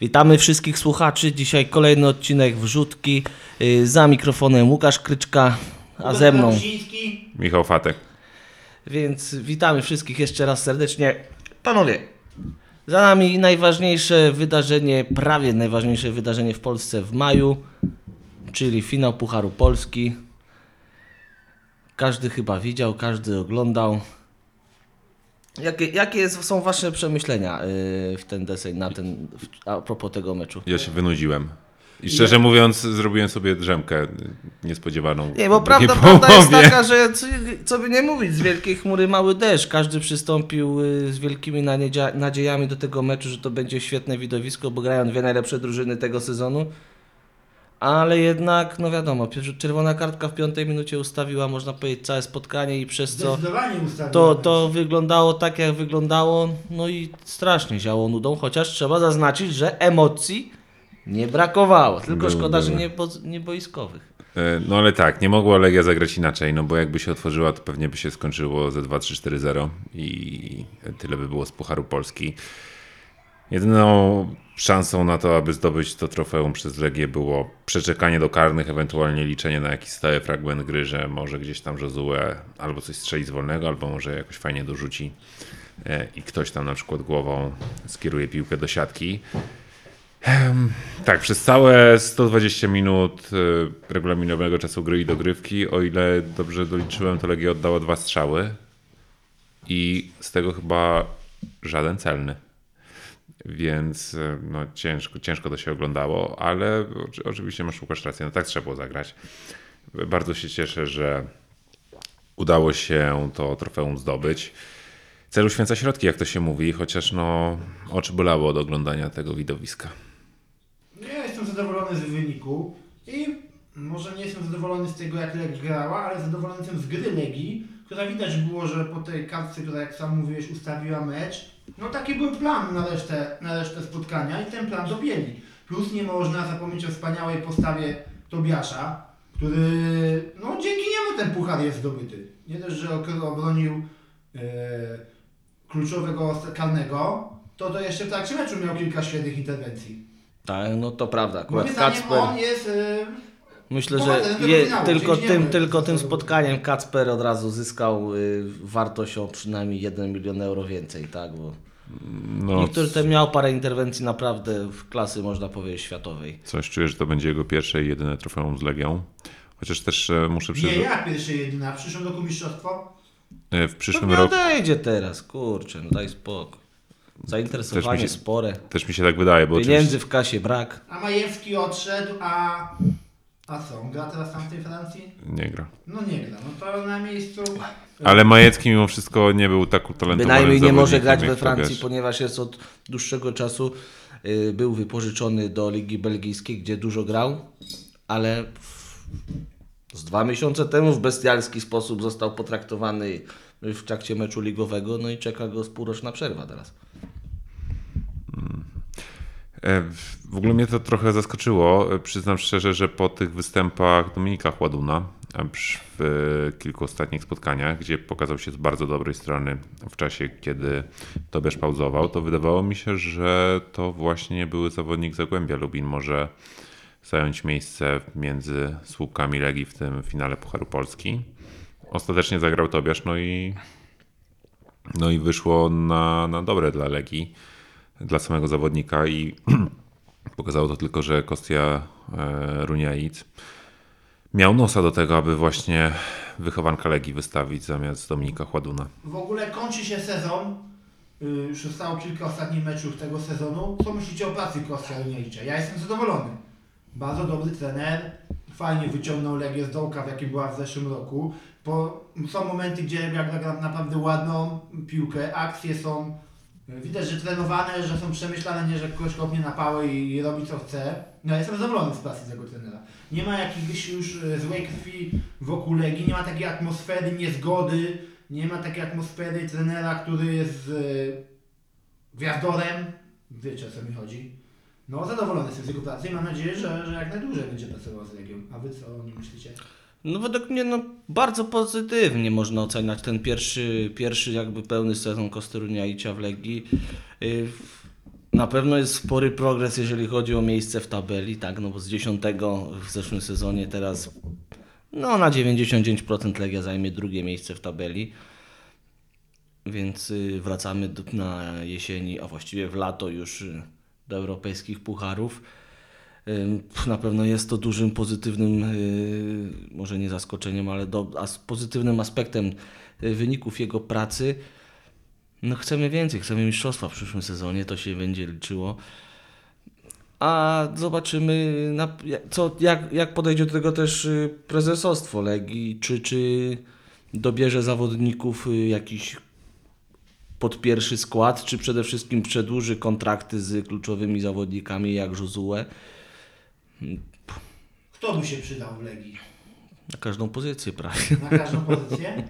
Witamy wszystkich słuchaczy. Dzisiaj kolejny odcinek wrzutki. Y, Za mikrofonem Łukasz Kryczka, a ze mną. Michał Fatek. Więc witamy wszystkich jeszcze raz serdecznie. Panowie, za nami najważniejsze wydarzenie, prawie najważniejsze wydarzenie w Polsce w maju, czyli finał Pucharu Polski. Każdy chyba widział, każdy oglądał. Jakie, jakie są Wasze przemyślenia y, w ten deseń, na ten, w, a propos tego meczu? Ja się wynudziłem. I szczerze mówiąc, zrobiłem sobie drzemkę niespodziewaną. Nie, bo prawda, prawda jest taka, że co, co by nie mówić, z wielkiej chmury mały deszcz. Każdy przystąpił y, z wielkimi nadzieja- nadziejami do tego meczu, że to będzie świetne widowisko, bo grają dwie najlepsze drużyny tego sezonu. Ale jednak, no wiadomo, czerwona kartka w piątej minucie ustawiła, można powiedzieć, całe spotkanie i przez co to, to wyglądało tak, jak wyglądało. No i strasznie ziało nudą, chociaż trzeba zaznaczyć, że emocji nie brakowało. Tylko Były, szkoda, że nie, bo, nie boiskowych. E, No ale tak, nie mogła Legia zagrać inaczej, no bo jakby się otworzyła, to pewnie by się skończyło ze 2-3-4-0 i tyle by było z Pucharu Polski. Jedyną szansą na to, aby zdobyć to trofeum przez Legię było przeczekanie do karnych, ewentualnie liczenie na jakiś stały fragment gry, że może gdzieś tam Josue albo coś strzeli z wolnego, albo może jakoś fajnie dorzuci e, i ktoś tam na przykład głową skieruje piłkę do siatki. Tak, przez całe 120 minut y, regulaminowego czasu gry i dogrywki, o ile dobrze doliczyłem, to Legia oddała dwa strzały i z tego chyba żaden celny. Więc y, no, ciężko, ciężko to się oglądało, ale oczy- oczywiście masz Łukasz rację, no tak trzeba było zagrać. Bardzo się cieszę, że udało się to trofeum zdobyć. Cel uświęca środki, jak to się mówi, chociaż no, oczy bolało od oglądania tego widowiska. Ja jestem zadowolony z wyniku i może nie jestem zadowolony z tego, jak Legia grała, ale zadowolony jestem z gry Legii, która widać było, że po tej kartce, która jak sam mówiłeś ustawiła mecz, no taki był plan na resztę, na resztę spotkania i ten plan dobieli. Plus nie można zapomnieć o wspaniałej postawie Tobiasza, który, no dzięki niemu ten puchar jest zdobyty. Nie dość, że obronił e, kluczowego karnego, to to jeszcze w trakcie meczu miał kilka świetnych interwencji. Tak, no to prawda. Akurat Moim zdaniem Kacper, on jest... e, myślę, że je, finału, tylko, tym, tylko tym spotkaniem Kacper od razu zyskał y, wartość o przynajmniej 1 milion euro więcej, tak? Bo No, niektóry ten miał parę interwencji naprawdę w klasy, można powiedzieć, światowej. Coś czuję, że to będzie jego pierwsze i jedyne trofeum z Legią. Chociaż też e, muszę Nie, przyznać, ja pierwszy jedyna. W przyszłym roku mistrzostwo? e, w To przyszłym nie roku odejdzie teraz, kurczę, no daj spokój. Zainteresowanie, Też mi się- spore. też mi się tak wydaje, bo Pieniędzy oczywiście, w kasie brak. A Majewski odszedł, a... A co, on gra teraz tam w tej Francji? nie gra. No nie gra, no to na miejscu... Ale Majecki mimo wszystko nie był tak utalentowanym Bynajmniej nie może grać we Francji, ponieważ jest od dłuższego czasu y, był wypożyczony do Ligi Belgijskiej, gdzie dużo grał, ale w, z dwa miesiące temu w bestialski sposób został potraktowany w trakcie meczu ligowego, no i czeka go półroczna przerwa teraz. E, W ogóle mnie to trochę zaskoczyło. E, Przyznam szczerze, że po tych występach Dominika Chładuna w kilku ostatnich spotkaniach, gdzie pokazał się z bardzo dobrej strony w czasie, kiedy Tobiasz pauzował, to wydawało mi się, że to właśnie były zawodnik Zagłębia Lubin może zająć miejsce między słupkami Legii w tym finale Pucharu Polski. Ostatecznie zagrał Tobiasz, no i, no i wyszło na, na dobre dla Legii dla samego zawodnika i pokazało to tylko, że Kostia e, Runiaic miał nosa do tego, aby właśnie wychowanka Legii wystawić zamiast Dominika Chładuna. W ogóle kończy się sezon. y, Już zostało kilka ostatnich meczów tego sezonu. Co myślicie o pracy Kostia Runiejcza? Ja jestem zadowolony. Bardzo dobry trener. Fajnie wyciągnął Legię z dołka, w jakim była w zeszłym roku. Są momenty, gdzie Legia gra naprawdę ładną piłkę. Akcje są widać, że trenowane, że są przemyślane, nie że ktoś kopnie na i, robi co chce. No, jestem zadowolony z pracy tego trenera. Nie ma jakiejś już y, złej krwi wokół Legii, nie ma takiej atmosfery niezgody, nie ma takiej atmosfery trenera, który jest y, gwiazdorem. Wiecie o co mi chodzi. No, zadowolony jestem z jego pracy i mam nadzieję, że, że jak najdłużej będzie pracował z Legią. A wy co o nim myślicie? No według mnie no, bardzo pozytywnie można oceniać ten pierwszy, pierwszy jakby pełny sezon Kosteruniaicia w Legii. Yy, Na pewno jest spory progres, jeżeli chodzi o miejsce w tabeli, tak, no bo z 10 w zeszłym sezonie teraz no na 99% Legia zajmie drugie miejsce w tabeli. Więc y, wracamy na jesieni, a właściwie w lato już y, do europejskich pucharów. Na pewno jest to dużym pozytywnym, y, może nie zaskoczeniem, ale do, as, pozytywnym aspektem y, wyników jego pracy. No chcemy więcej, chcemy mistrzostwa w przyszłym sezonie, to się będzie liczyło. A zobaczymy, na, co, jak, jak podejdzie do tego też y, prezesostwo Legii, czy, czy dobierze zawodników jakiś pod pierwszy skład, czy przede wszystkim przedłuży kontrakty z kluczowymi zawodnikami jak Josue Kto by się przydał w Legii? na każdą pozycję prawie. Na każdą pozycję?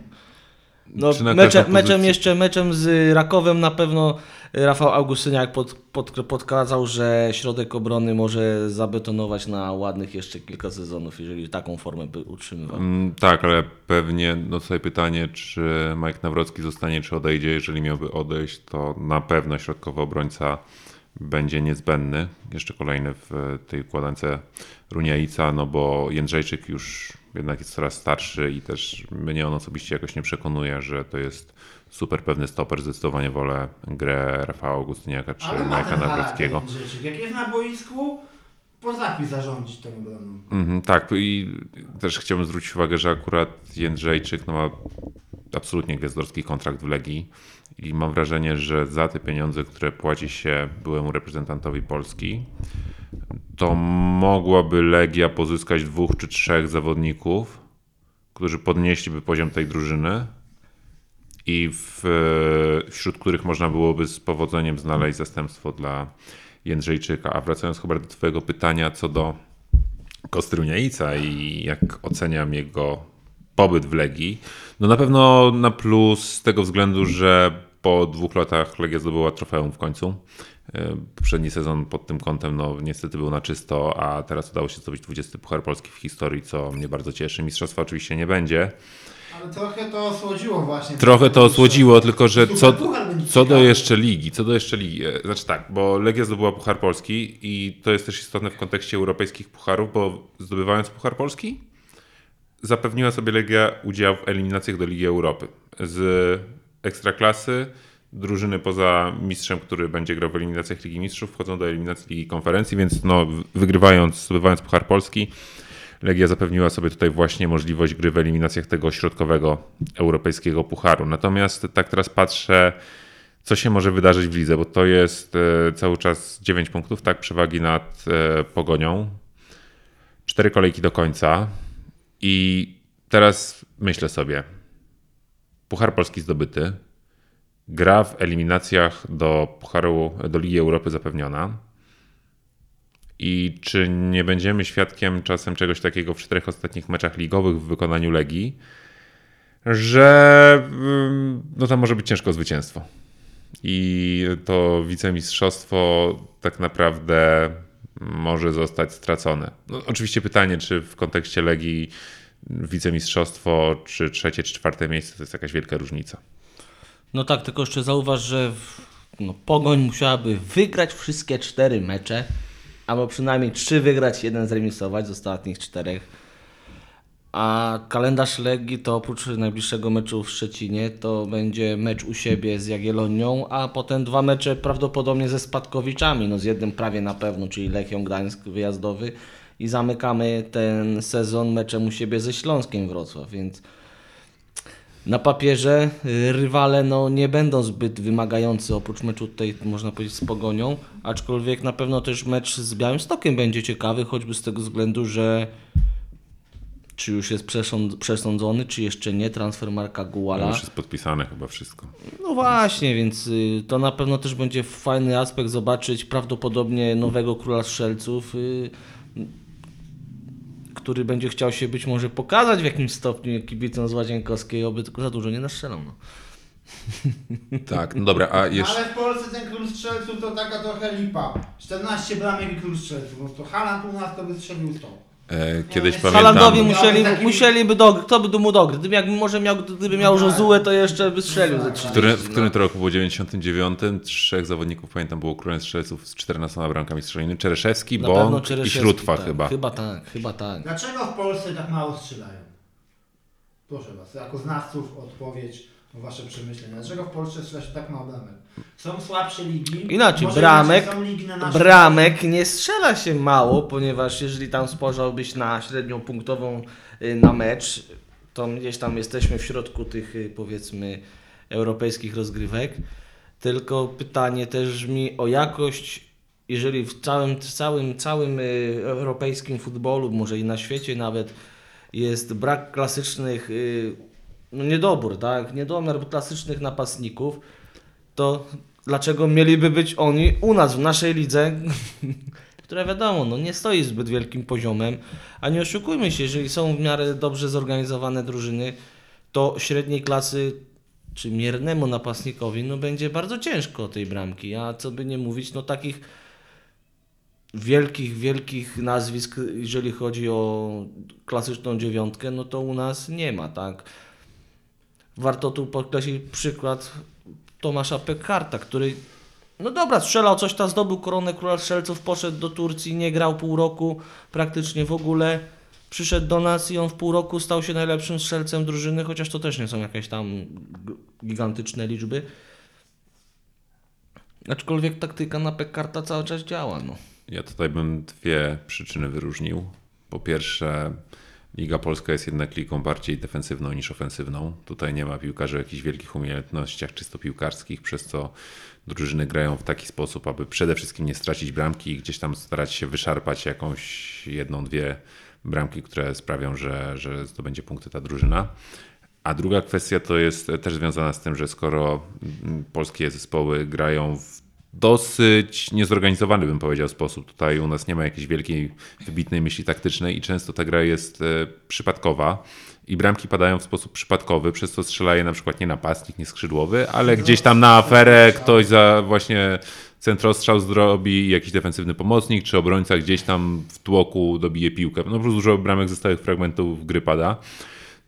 No, na meczem, każdą meczem pozycję? jeszcze meczem z Rakowem na pewno Rafał Augustyniak pod, pod, podkazał, że środek obrony może zabetonować na ładnych jeszcze kilka sezonów, jeżeli taką formę by utrzymywał. Mm, Tak, ale pewnie no tutaj pytanie, czy Mike Nawrocki zostanie, czy odejdzie. Jeżeli miałby odejść, to na pewno środkowy obrońca będzie niezbędny. Jeszcze kolejny w tej układance Runiaica, no bo Jędrzejczyk już jednak jest coraz starszy i też mnie on osobiście jakoś nie przekonuje, że to jest super pewny stoper. Zdecydowanie wolę grę Rafała Augustyniaka czy Ale ma Majka. Jak jest na boisku, potrafi zarządzić tą obroną. Mhm, tak, i też chciałbym zwrócić uwagę, że akurat Jędrzejczyk no, ma absolutnie gwiazdorski kontrakt w Legii i mam wrażenie, że za te pieniądze, które płaci się byłemu reprezentantowi Polski, to mogłaby Legia pozyskać dwóch czy trzech zawodników, którzy podnieśliby poziom tej drużyny i w, wśród których można byłoby z powodzeniem znaleźć zastępstwo dla Jędrzejczyka. A wracając chyba do Twojego pytania co do Kostruniaica i jak oceniam jego pobyt w Legii, no na pewno na plus z tego względu, że po dwóch latach Legia zdobyła trofeum w końcu. E, Poprzedni sezon pod tym kątem no, niestety był na czysto, a teraz udało się zdobyć 20 Puchar Polski w historii, co mnie bardzo cieszy. Mistrzostwa oczywiście nie będzie. Ale trochę to osłodziło właśnie. Trochę to osłodziło, tylko że co, co do jeszcze ligi, co do jeszcze ligi, e, znaczy tak, bo Legia zdobyła Puchar Polski i to jest też istotne w kontekście europejskich pucharów, bo zdobywając Puchar Polski zapewniła sobie Legia udział w eliminacjach do Ligi Europy. Z Ekstraklasy drużyny poza mistrzem, który będzie grał w eliminacjach Ligi Mistrzów wchodzą do eliminacji Ligi Konferencji, więc no, wygrywając, zdobywając Puchar Polski Legia zapewniła sobie tutaj właśnie możliwość gry w eliminacjach tego środkowego europejskiego pucharu. Natomiast tak teraz patrzę, co się może wydarzyć w lidze, bo to jest e, cały czas 9 punktów, tak, przewagi nad e, pogonią. Cztery kolejki do końca. I teraz myślę sobie, Puchar Polski zdobyty, gra w eliminacjach do Pucharu, do Ligi Europy zapewniona. I czy nie będziemy świadkiem czasem czegoś takiego w czterech ostatnich meczach ligowych w wykonaniu Legii, że ym, no tam może być ciężko zwycięstwo. I to wicemistrzostwo tak naprawdę może zostać stracone. No, oczywiście pytanie, czy w kontekście Legii wicemistrzostwo, czy trzecie, czy czwarte miejsce to jest jakaś wielka różnica. No tak, tylko jeszcze zauważ, że w, no, Pogoń musiałaby wygrać wszystkie cztery mecze, albo przynajmniej trzy wygrać, jeden zremisować z ostatnich czterech. A kalendarz Legii to oprócz najbliższego meczu w Szczecinie to będzie mecz u siebie z Jagiellonią, a potem dwa mecze prawdopodobnie ze Spadkowiczami, no z jednym prawie na pewno, czyli Lechią Gdańsk wyjazdowy i zamykamy ten sezon meczem u siebie ze Śląskiem Wrocław, więc na papierze y, rywale no, nie będą zbyt wymagający, oprócz meczu tutaj można powiedzieć z Pogonią, aczkolwiek na pewno też mecz z Białymstokiem będzie ciekawy, choćby z tego względu, że czy już jest przesąd- przesądzony, czy jeszcze nie, transfer Marka Guala. Już jest podpisane chyba wszystko. No właśnie, więc y, to na pewno też będzie fajny aspekt zobaczyć prawdopodobnie nowego króla strzelców, y, który będzie chciał się być może pokazać w jakimś stopniu kibicom z Łazienkowskiej, oby tylko za dużo nie nastrzelał. No. Tak, no dobra, a No, jeszcze... ale w Polsce ten król strzelców to taka trochę lipa. 14 bramek i król strzelców. No to Haaland u nas to by strzelił 100. E, Kiedyś Nie, pamiętam... Halandowi musieli, taki- musieli by do, kto by do mu dogry. Gdyby jak może miał, gdyby miał tak. Jozuę, to jeszcze by strzelił ze 30. W którym, w no. którym to roku było 99? Trzech zawodników, pamiętam, było królem strzelców z 14 bramkami strzelonymi. Czereszewski, Na i Śródwa tak. chyba. Chyba tak, chyba tak. Dlaczego w Polsce tak mało strzelają? Proszę Was, jako znawców odpowiedź o Wasze przemyślenia. Dlaczego w Polsce strzela się tak mało bramek? Są słabsze ligi. Inaczej, Może bramek, ligi na bramek nie strzela się mało, ponieważ jeżeli tam spojrzałbyś na średnią punktową y, na mecz, to gdzieś tam jesteśmy w środku tych y, powiedzmy europejskich rozgrywek. Tylko pytanie też brzmi o jakość, jeżeli w całym, całym, całym y, europejskim futbolu, może i na świecie nawet, jest brak klasycznych, no niedobór, tak? Niedomiar klasycznych napastników, to dlaczego mieliby być oni u nas, w naszej lidze, która wiadomo, no nie stoi zbyt wielkim poziomem, a nie oszukujmy się, jeżeli są w miarę dobrze zorganizowane drużyny, to średniej klasy czy miernemu napastnikowi no będzie bardzo ciężko tej bramki, a co by nie mówić, no takich wielkich, wielkich nazwisk, jeżeli chodzi o klasyczną dziewiątkę, no to u nas nie ma, tak. Warto tu podkreślić przykład Tomasza Pekarta, który no dobra, strzelał coś tam, zdobył koronę króla strzelców, poszedł do Turcji, nie grał pół roku praktycznie w ogóle. Przyszedł do nas i on w pół roku stał się najlepszym strzelcem drużyny, chociaż to też nie są jakieś tam gigantyczne liczby. Aczkolwiek taktyka na Pekarta cały czas działa. No. Ja tutaj bym dwie przyczyny wyróżnił. Po pierwsze, Liga Polska jest jednak ligą bardziej defensywną niż ofensywną. Tutaj nie ma piłkarzy o jakichś wielkich umiejętnościach czysto piłkarskich, przez co drużyny grają w taki sposób, aby przede wszystkim nie stracić bramki i gdzieś tam starać się wyszarpać jakąś jedną, dwie bramki, które sprawią, że, że zdobędzie punkty ta drużyna. A druga kwestia to jest też związana z tym, że skoro polskie zespoły grają w dosyć niezorganizowany, bym powiedział, sposób. Tutaj u nas nie ma jakiejś wielkiej, wybitnej myśli taktycznej i często ta gra jest e, przypadkowa i bramki padają w sposób przypadkowy, przez co strzelaje na przykład nie napastnik, nie skrzydłowy, ale gdzieś tam na aferę ktoś za właśnie centrostrzał zrobi, jakiś defensywny pomocnik, czy obrońca gdzieś tam w tłoku dobije piłkę. No po prostu dużo bramek ze stałych fragmentów gry pada.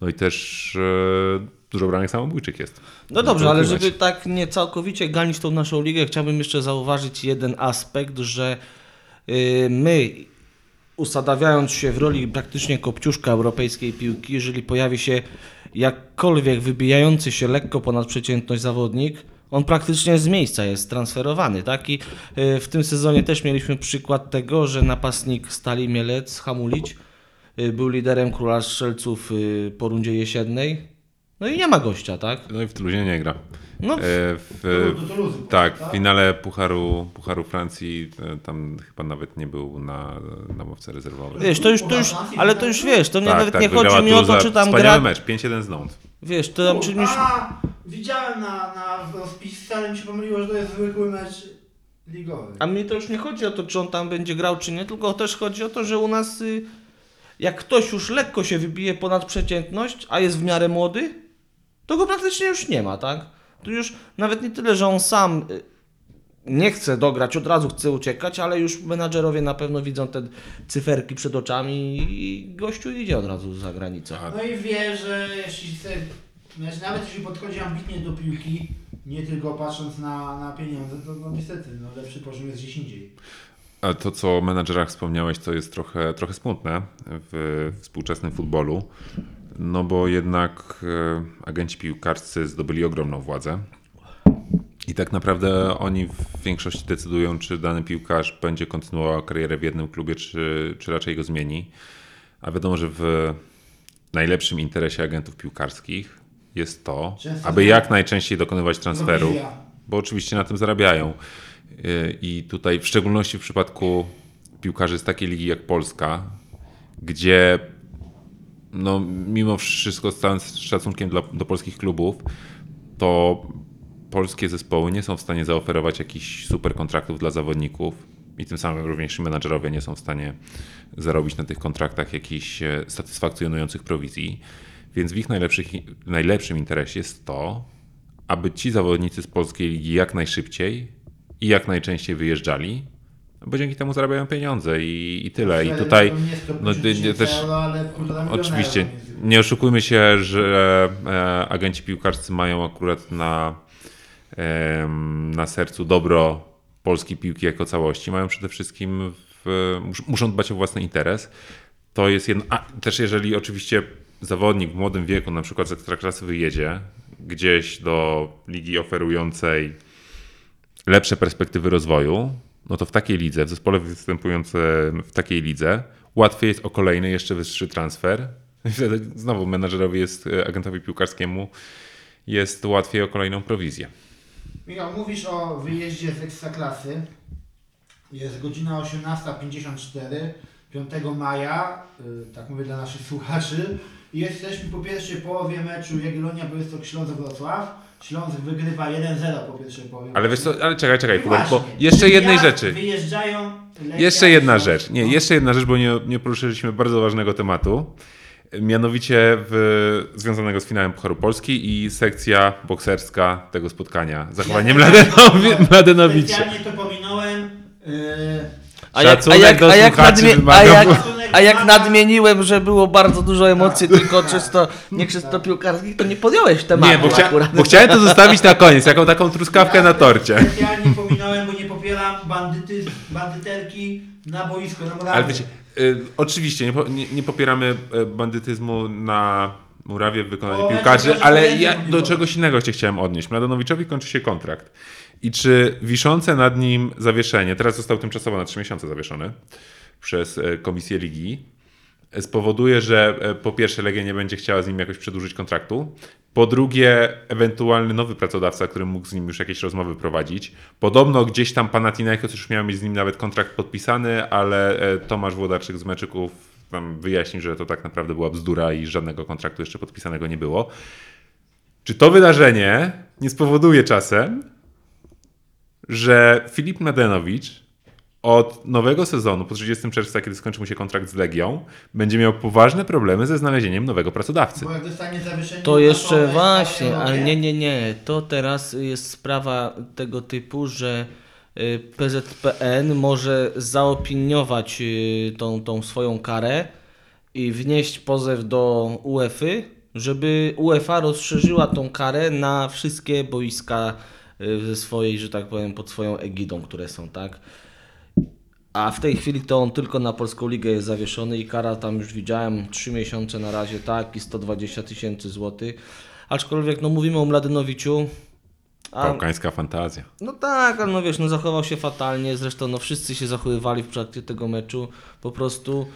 No i też e, dużo bramek samobójczych jest. No dobrze, ale żeby tak nie całkowicie ganić tą naszą ligę, chciałbym jeszcze zauważyć jeden aspekt, że y, my usadawiając się w roli praktycznie kopciuszka europejskiej piłki, jeżeli pojawi się jakkolwiek wybijający się lekko ponad przeciętność zawodnik, on praktycznie z miejsca jest transferowany, tak? I y, w tym sezonie też mieliśmy przykład tego, że napastnik Stali Mielec, Hamulić, y, był liderem Króla Strzelców po rundzie jesiennej. No i nie ma gościa, tak? No i w Toulouse nie gra. No, E, w, Toulouse, tak, tak? w finale Pucharu, Pucharu Francji e, tam chyba nawet nie był na, na ławce rezerwowej. Wiesz, to już, to już, ale to już wiesz, to nie, nawet nie chodzi mi o to, czy tam Wspaniały gra, mecz, 5-1 z Nantes. wiesz, to tam, czy już, A, widziałem na, na rozpisce, ale mi się pomyliło, że to jest zwykły mecz ligowy. a mi to już nie chodzi o to, czy on tam będzie grał, czy nie, tylko też chodzi o to, że u nas, y, jak ktoś już lekko się wybije ponad przeciętność, a jest w miarę młody, to go praktycznie już nie ma, tak? To już nawet nie tyle, że on sam y, nie chce dograć, od razu chce uciekać, ale już menadżerowie na pewno widzą te cyferki przed oczami i gościu idzie od razu za granicę. A No i wie, że jeśli chce, znaczy nawet jeśli podchodzi ambitnie do piłki, nie tylko patrząc na, na pieniądze, to no niestety no, lepszy poziom jest gdzieś indziej. A to, co o menadżerach wspomniałeś, to jest trochę, trochę smutne w współczesnym futbolu, no bo jednak e, agenci piłkarscy zdobyli ogromną władzę. I tak naprawdę oni w większości decydują, czy dany piłkarz będzie kontynuował karierę w jednym klubie, czy, czy raczej go zmieni. A wiadomo, że w najlepszym interesie agentów piłkarskich jest to, aby jak najczęściej dokonywać Prowizja. bo oczywiście na tym zarabiają. Yy, I tutaj w szczególności w przypadku piłkarzy z takiej ligi jak Polska, gdzie no, mimo wszystko z całym szacunkiem dla, do polskich klubów, to polskie zespoły nie są w stanie zaoferować jakichś super kontraktów dla zawodników i tym samym również menadżerowie nie są w stanie zarobić na tych kontraktach jakichś e, satysfakcjonujących prowizji. Więc w ich najlepszym interesie jest to, aby ci zawodnicy z polskiej ligi jak najszybciej i jak najczęściej wyjeżdżali, bo dzięki temu zarabiają pieniądze i, i tyle. I tutaj no, 50 nie- też- Oczywiście. Nie oszukujmy się, że e, agenci piłkarscy mają akurat na, na sercu dobro polskiej piłki jako całości. Mają przede wszystkim, w, mus- muszą dbać o własny interes. To jest jedno, a też jeżeli oczywiście zawodnik w młodym wieku na przykład z ekstraklasy wyjedzie gdzieś do ligi oferującej lepsze perspektywy rozwoju, no to w takiej lidze, w zespole występującym w takiej lidze, łatwiej jest o kolejny, jeszcze wyższy transfer. Znowu menadżerowi jest, e, agentowi piłkarskiemu jest łatwiej o kolejną prowizję. Michał, mówisz o wyjeździe z Ekstraklasy. Jest godzina 18.54, 5 maja, y, tak mówię dla naszych słuchaczy. Jesteśmy po pierwszej połowie meczu Jagiellonia Białystok Śląsk Wrocław. Śląsk wygrywa 1-0 po pierwszej połowie. Ale wiesz co, ale czekaj, czekaj, Hubert, bo jeszcze jednej rzeczy. Wyjeżdżają Lechia Jeszcze jedna Śląsk. rzecz. Nie, No. jeszcze jedna rzecz, bo nie, nie poruszyliśmy bardzo ważnego tematu. Mianowicie w, związanego z finałem Pucharu Polski i sekcja bokserska tego spotkania. Zachowanie Ja- Mladenowi- Mladenowicza. Specjalnie to pominąłem. Yy, A jak, a Szacunek jak, do a jak, słuchaczy nadmie- a wymaga- jak, a jak nadmieniłem, że było bardzo dużo emocji, tylko czysto, nie czysto piłkarskich, to nie podjąłeś tematu Nie, bo, chcia, akurat. bo chciałem to zostawić na koniec, jaką taką truskawkę ja na torcie. Specjalnie pominąłem, bo nie popieram bandyty, bandyterki na boisku, na murawie. Ale wiecie, y, oczywiście nie, po- nie, nie popieramy y, bandytyzmu na murawie w wykonaniu O, piłkarzy, ja ale ja do czegoś innego cię chciałem odnieść. Mladenowiczowi kończy się kontrakt. I czy wiszące nad nim zawieszenie, teraz został tymczasowo na 3 miesiące zawieszony przez e, komisję ligi, e, spowoduje, że e, po pierwsze Legia nie będzie chciała z nim jakoś przedłużyć kontraktu, po drugie ewentualny nowy pracodawca, który mógł z nim już jakieś rozmowy prowadzić. Podobno gdzieś tam Panathinaikos już miał mieć z nim nawet kontrakt podpisany, ale Tomasz Włodarczyk z Meczyków tam wyjaśnił, że to tak naprawdę była bzdura i żadnego kontraktu jeszcze podpisanego nie było. Czy to wydarzenie nie spowoduje czasem, że Filip Mladenowicz od nowego sezonu, po 30 czerwca, kiedy skończy mu się kontrakt z Legią, będzie miał poważne problemy ze znalezieniem nowego pracodawcy. Bo jak dostanie zawieszenie... To jeszcze płacowe, właśnie, stawia ale nie, nie, nie. To teraz jest sprawa tego typu, że y, PZPN może zaopiniować y, tą, tą swoją karę i wnieść pozew do UEFA, żeby UEFA rozszerzyła tą karę na wszystkie boiska y, ze swojej, że tak powiem, pod swoją egidą, które są, tak? A w tej chwili to on tylko na Polską Ligę jest zawieszony i kara tam już widziałem 3 miesiące na razie, tak, i 120 tysięcy złotych. Aczkolwiek no mówimy o Mladenowiciu. A, Bałkańska fantazja. no tak, ale no wiesz, no zachował się fatalnie, zresztą no wszyscy się zachowywali w trakcie tego meczu po prostu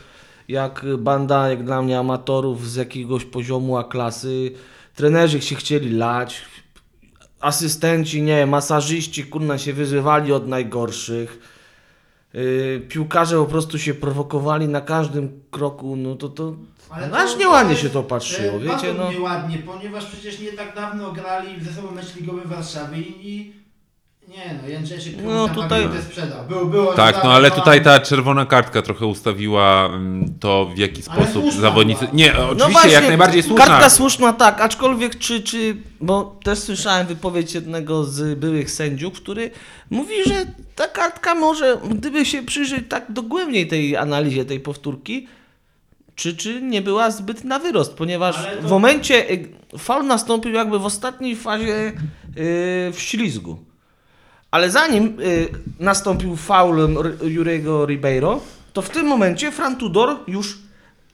jak banda, jak dla mnie amatorów z jakiegoś poziomu A klasy. Trenerzy się chcieli lać, asystenci, nie, masażyści, kurna się wyzywali od najgorszych. Yy, piłkarze po prostu się prowokowali na każdym kroku, no to to Ale aż to- nieładnie się to patrzyło, wiecie, no. nieładnie, ponieważ przecież nie tak dawno grali ze sobą mecz ligowy w Warszawie i... nie no, Jędrzejczyk No, no, tutaj- sprzedał. Był, było Tak, no ale tutaj ta czerwona kartka trochę ustawiła mm, to, w jaki Ale sposób słuszna zawodnicy. była. Nie, No oczywiście, właśnie, jak najbardziej słuszna. Kartka słuszna, tak, aczkolwiek czy, czy, bo też słyszałem wypowiedź jednego z byłych sędziów, który mówi, że ta kartka może, gdyby się przyjrzeć tak dogłębniej tej analizie, tej powtórki, czy, czy nie była zbyt na wyrost, ponieważ Ale to- w momencie, y, faul nastąpił jakby w ostatniej fazie y, w ślizgu. Ale zanim y, nastąpił faul Jurego Ribeiro, to w tym momencie Fran Tudor już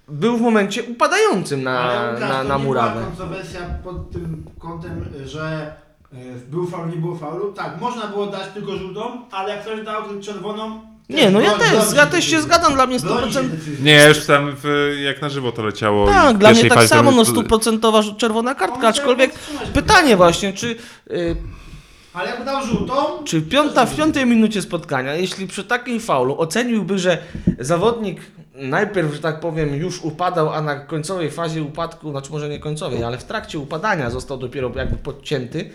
był w momencie upadającym na, Ale Łukasz, na, to na nie murawę. była kontrowersja pod tym kątem, że e, był faul, nie było faulu. Tak, można było dać tylko żółtą, ale jak ktoś dał tylko czerwoną... Nie, no ja broni- też, broni ja też się decyzji. zgadzam, dla mnie Broni się 100%. decyzji. Nie, już tam w, jak na żywo to leciało. i Tak, w dla mnie pierwszej tak samo, no to- stuprocentowa czerwona kartka, aczkolwiek pytanie właśnie, czy, y, Ale jak dał żółtą... czy piąta, w piątej minucie spotkania, jeśli przy takim faulu oceniłby, że zawodnik najpierw, że tak powiem, już upadał, a na końcowej fazie upadku, znaczy może nie końcowej, ale w trakcie upadania został dopiero jakby podcięty,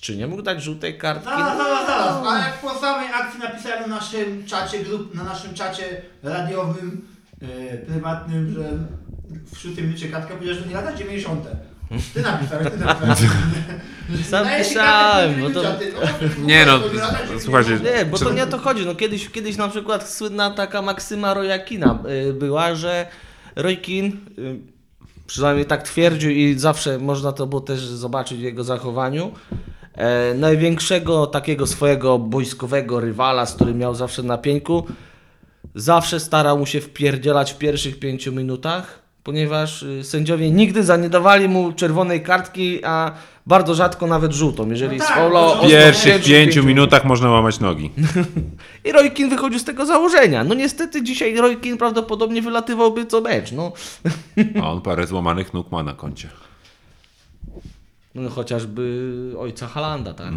czy nie mógł dać żółtej kartki? Zaraz, zaraz, zaraz. A jak po samej akcji napisałem na naszym czacie grup, na naszym czacie radiowym, e, prywatnym, że w szóstej minucie kartka powiedział, że nie lata 90. Ty napisałeś, ty napisałeś. Sam ci pisałem, kartę, bo to- ty- no, Nie no, to- słuchajcie, Nie, bo to nie o to chodzi. No kiedyś, kiedyś na przykład słynna taka maksyma Rojakina y, była, że Rojkin, y, przynajmniej tak twierdził i zawsze można to było też zobaczyć w jego zachowaniu, e, największego takiego swojego boiskowego rywala, z którym miał zawsze na pieńku, zawsze starał mu się wpierdzielać w pierwszych pięciu minutach, ponieważ y, sędziowie nigdy za nie dawali mu czerwonej kartki, a bardzo rzadko nawet żółtą, jeżeli No no tak, sfaulował bo w pierwszych pięciu minutach można łamać nogi. I Roykin wychodził z tego założenia. No niestety dzisiaj Roykin prawdopodobnie wylatywałby co mecz. No, A on parę złamanych nóg ma na koncie. no chociażby ojca Halanda, tak?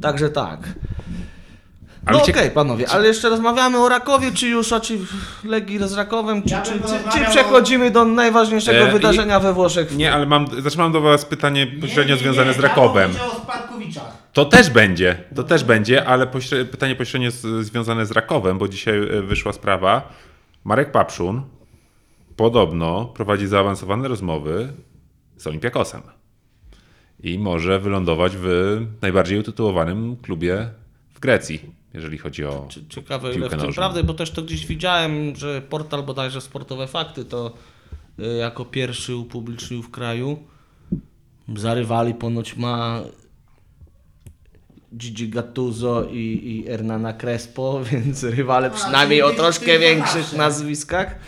Także tak. Ale No okej, panowie, ale jeszcze rozmawiamy o Rakowie, czy już, a czy Legii z Rakowem, czy, Ja czy, bym czy, czy porozmawiał przechodzimy do najważniejszego E, i- wydarzenia we Włoszech? Nie, ale mam, zaczynam do was pytanie pośrednio związane nie, z Rakowem. Ja powiedział o Spadkowiczach. To też będzie, to też będzie, ale pośre- pytanie pośrednio z, związane z Rakowem, bo dzisiaj e, wyszła sprawa. Marek Papszun podobno prowadzi zaawansowane rozmowy z Olimpiakosem. I może wylądować w najbardziej utytułowanym klubie Grecji, jeżeli chodzi o. Ciekawe ile w tym prawdy, bo też to gdzieś widziałem, że portal bodajże Sportowe Fakty to y, jako pierwszy upublicznił w kraju. Zarywali ponoć ma Gigi Gattuso i, i Hernana Crespo, więc rywale przynajmniej o troszkę większych nazwiskach.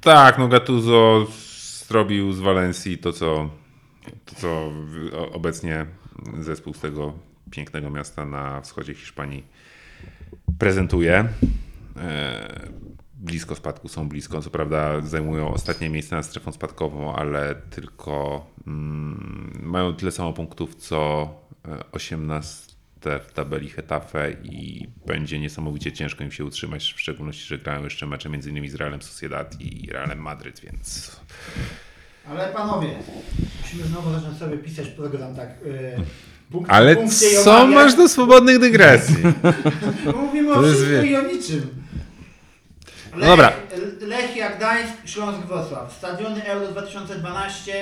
Tak, no Gattuso zrobił z Walencji to, co, to, co obecnie zespół z tego pięknego miasta na wschodzie Hiszpanii prezentuje. E, blisko spadku są blisko. Co prawda zajmują ostatnie miejsce nad strefą spadkową, ale tylko mm, mają tyle samo punktów co e, 18 w tabeli Hetafe i będzie niesamowicie ciężko im się utrzymać, w szczególności, że grają jeszcze mecze między innymi z Realem Sociedad i Realem Madryt, więc Ale panowie, musimy znowu zacząć sobie pisać program tak. Yy, punkt, Ale co omawiać. masz do swobodnych dygresji? Mówimy o wszystkim wie- i o niczym. Lech, No dobra. Lechia, Gdańsk, Śląsk, Wrocław. Stadiony Euro 2012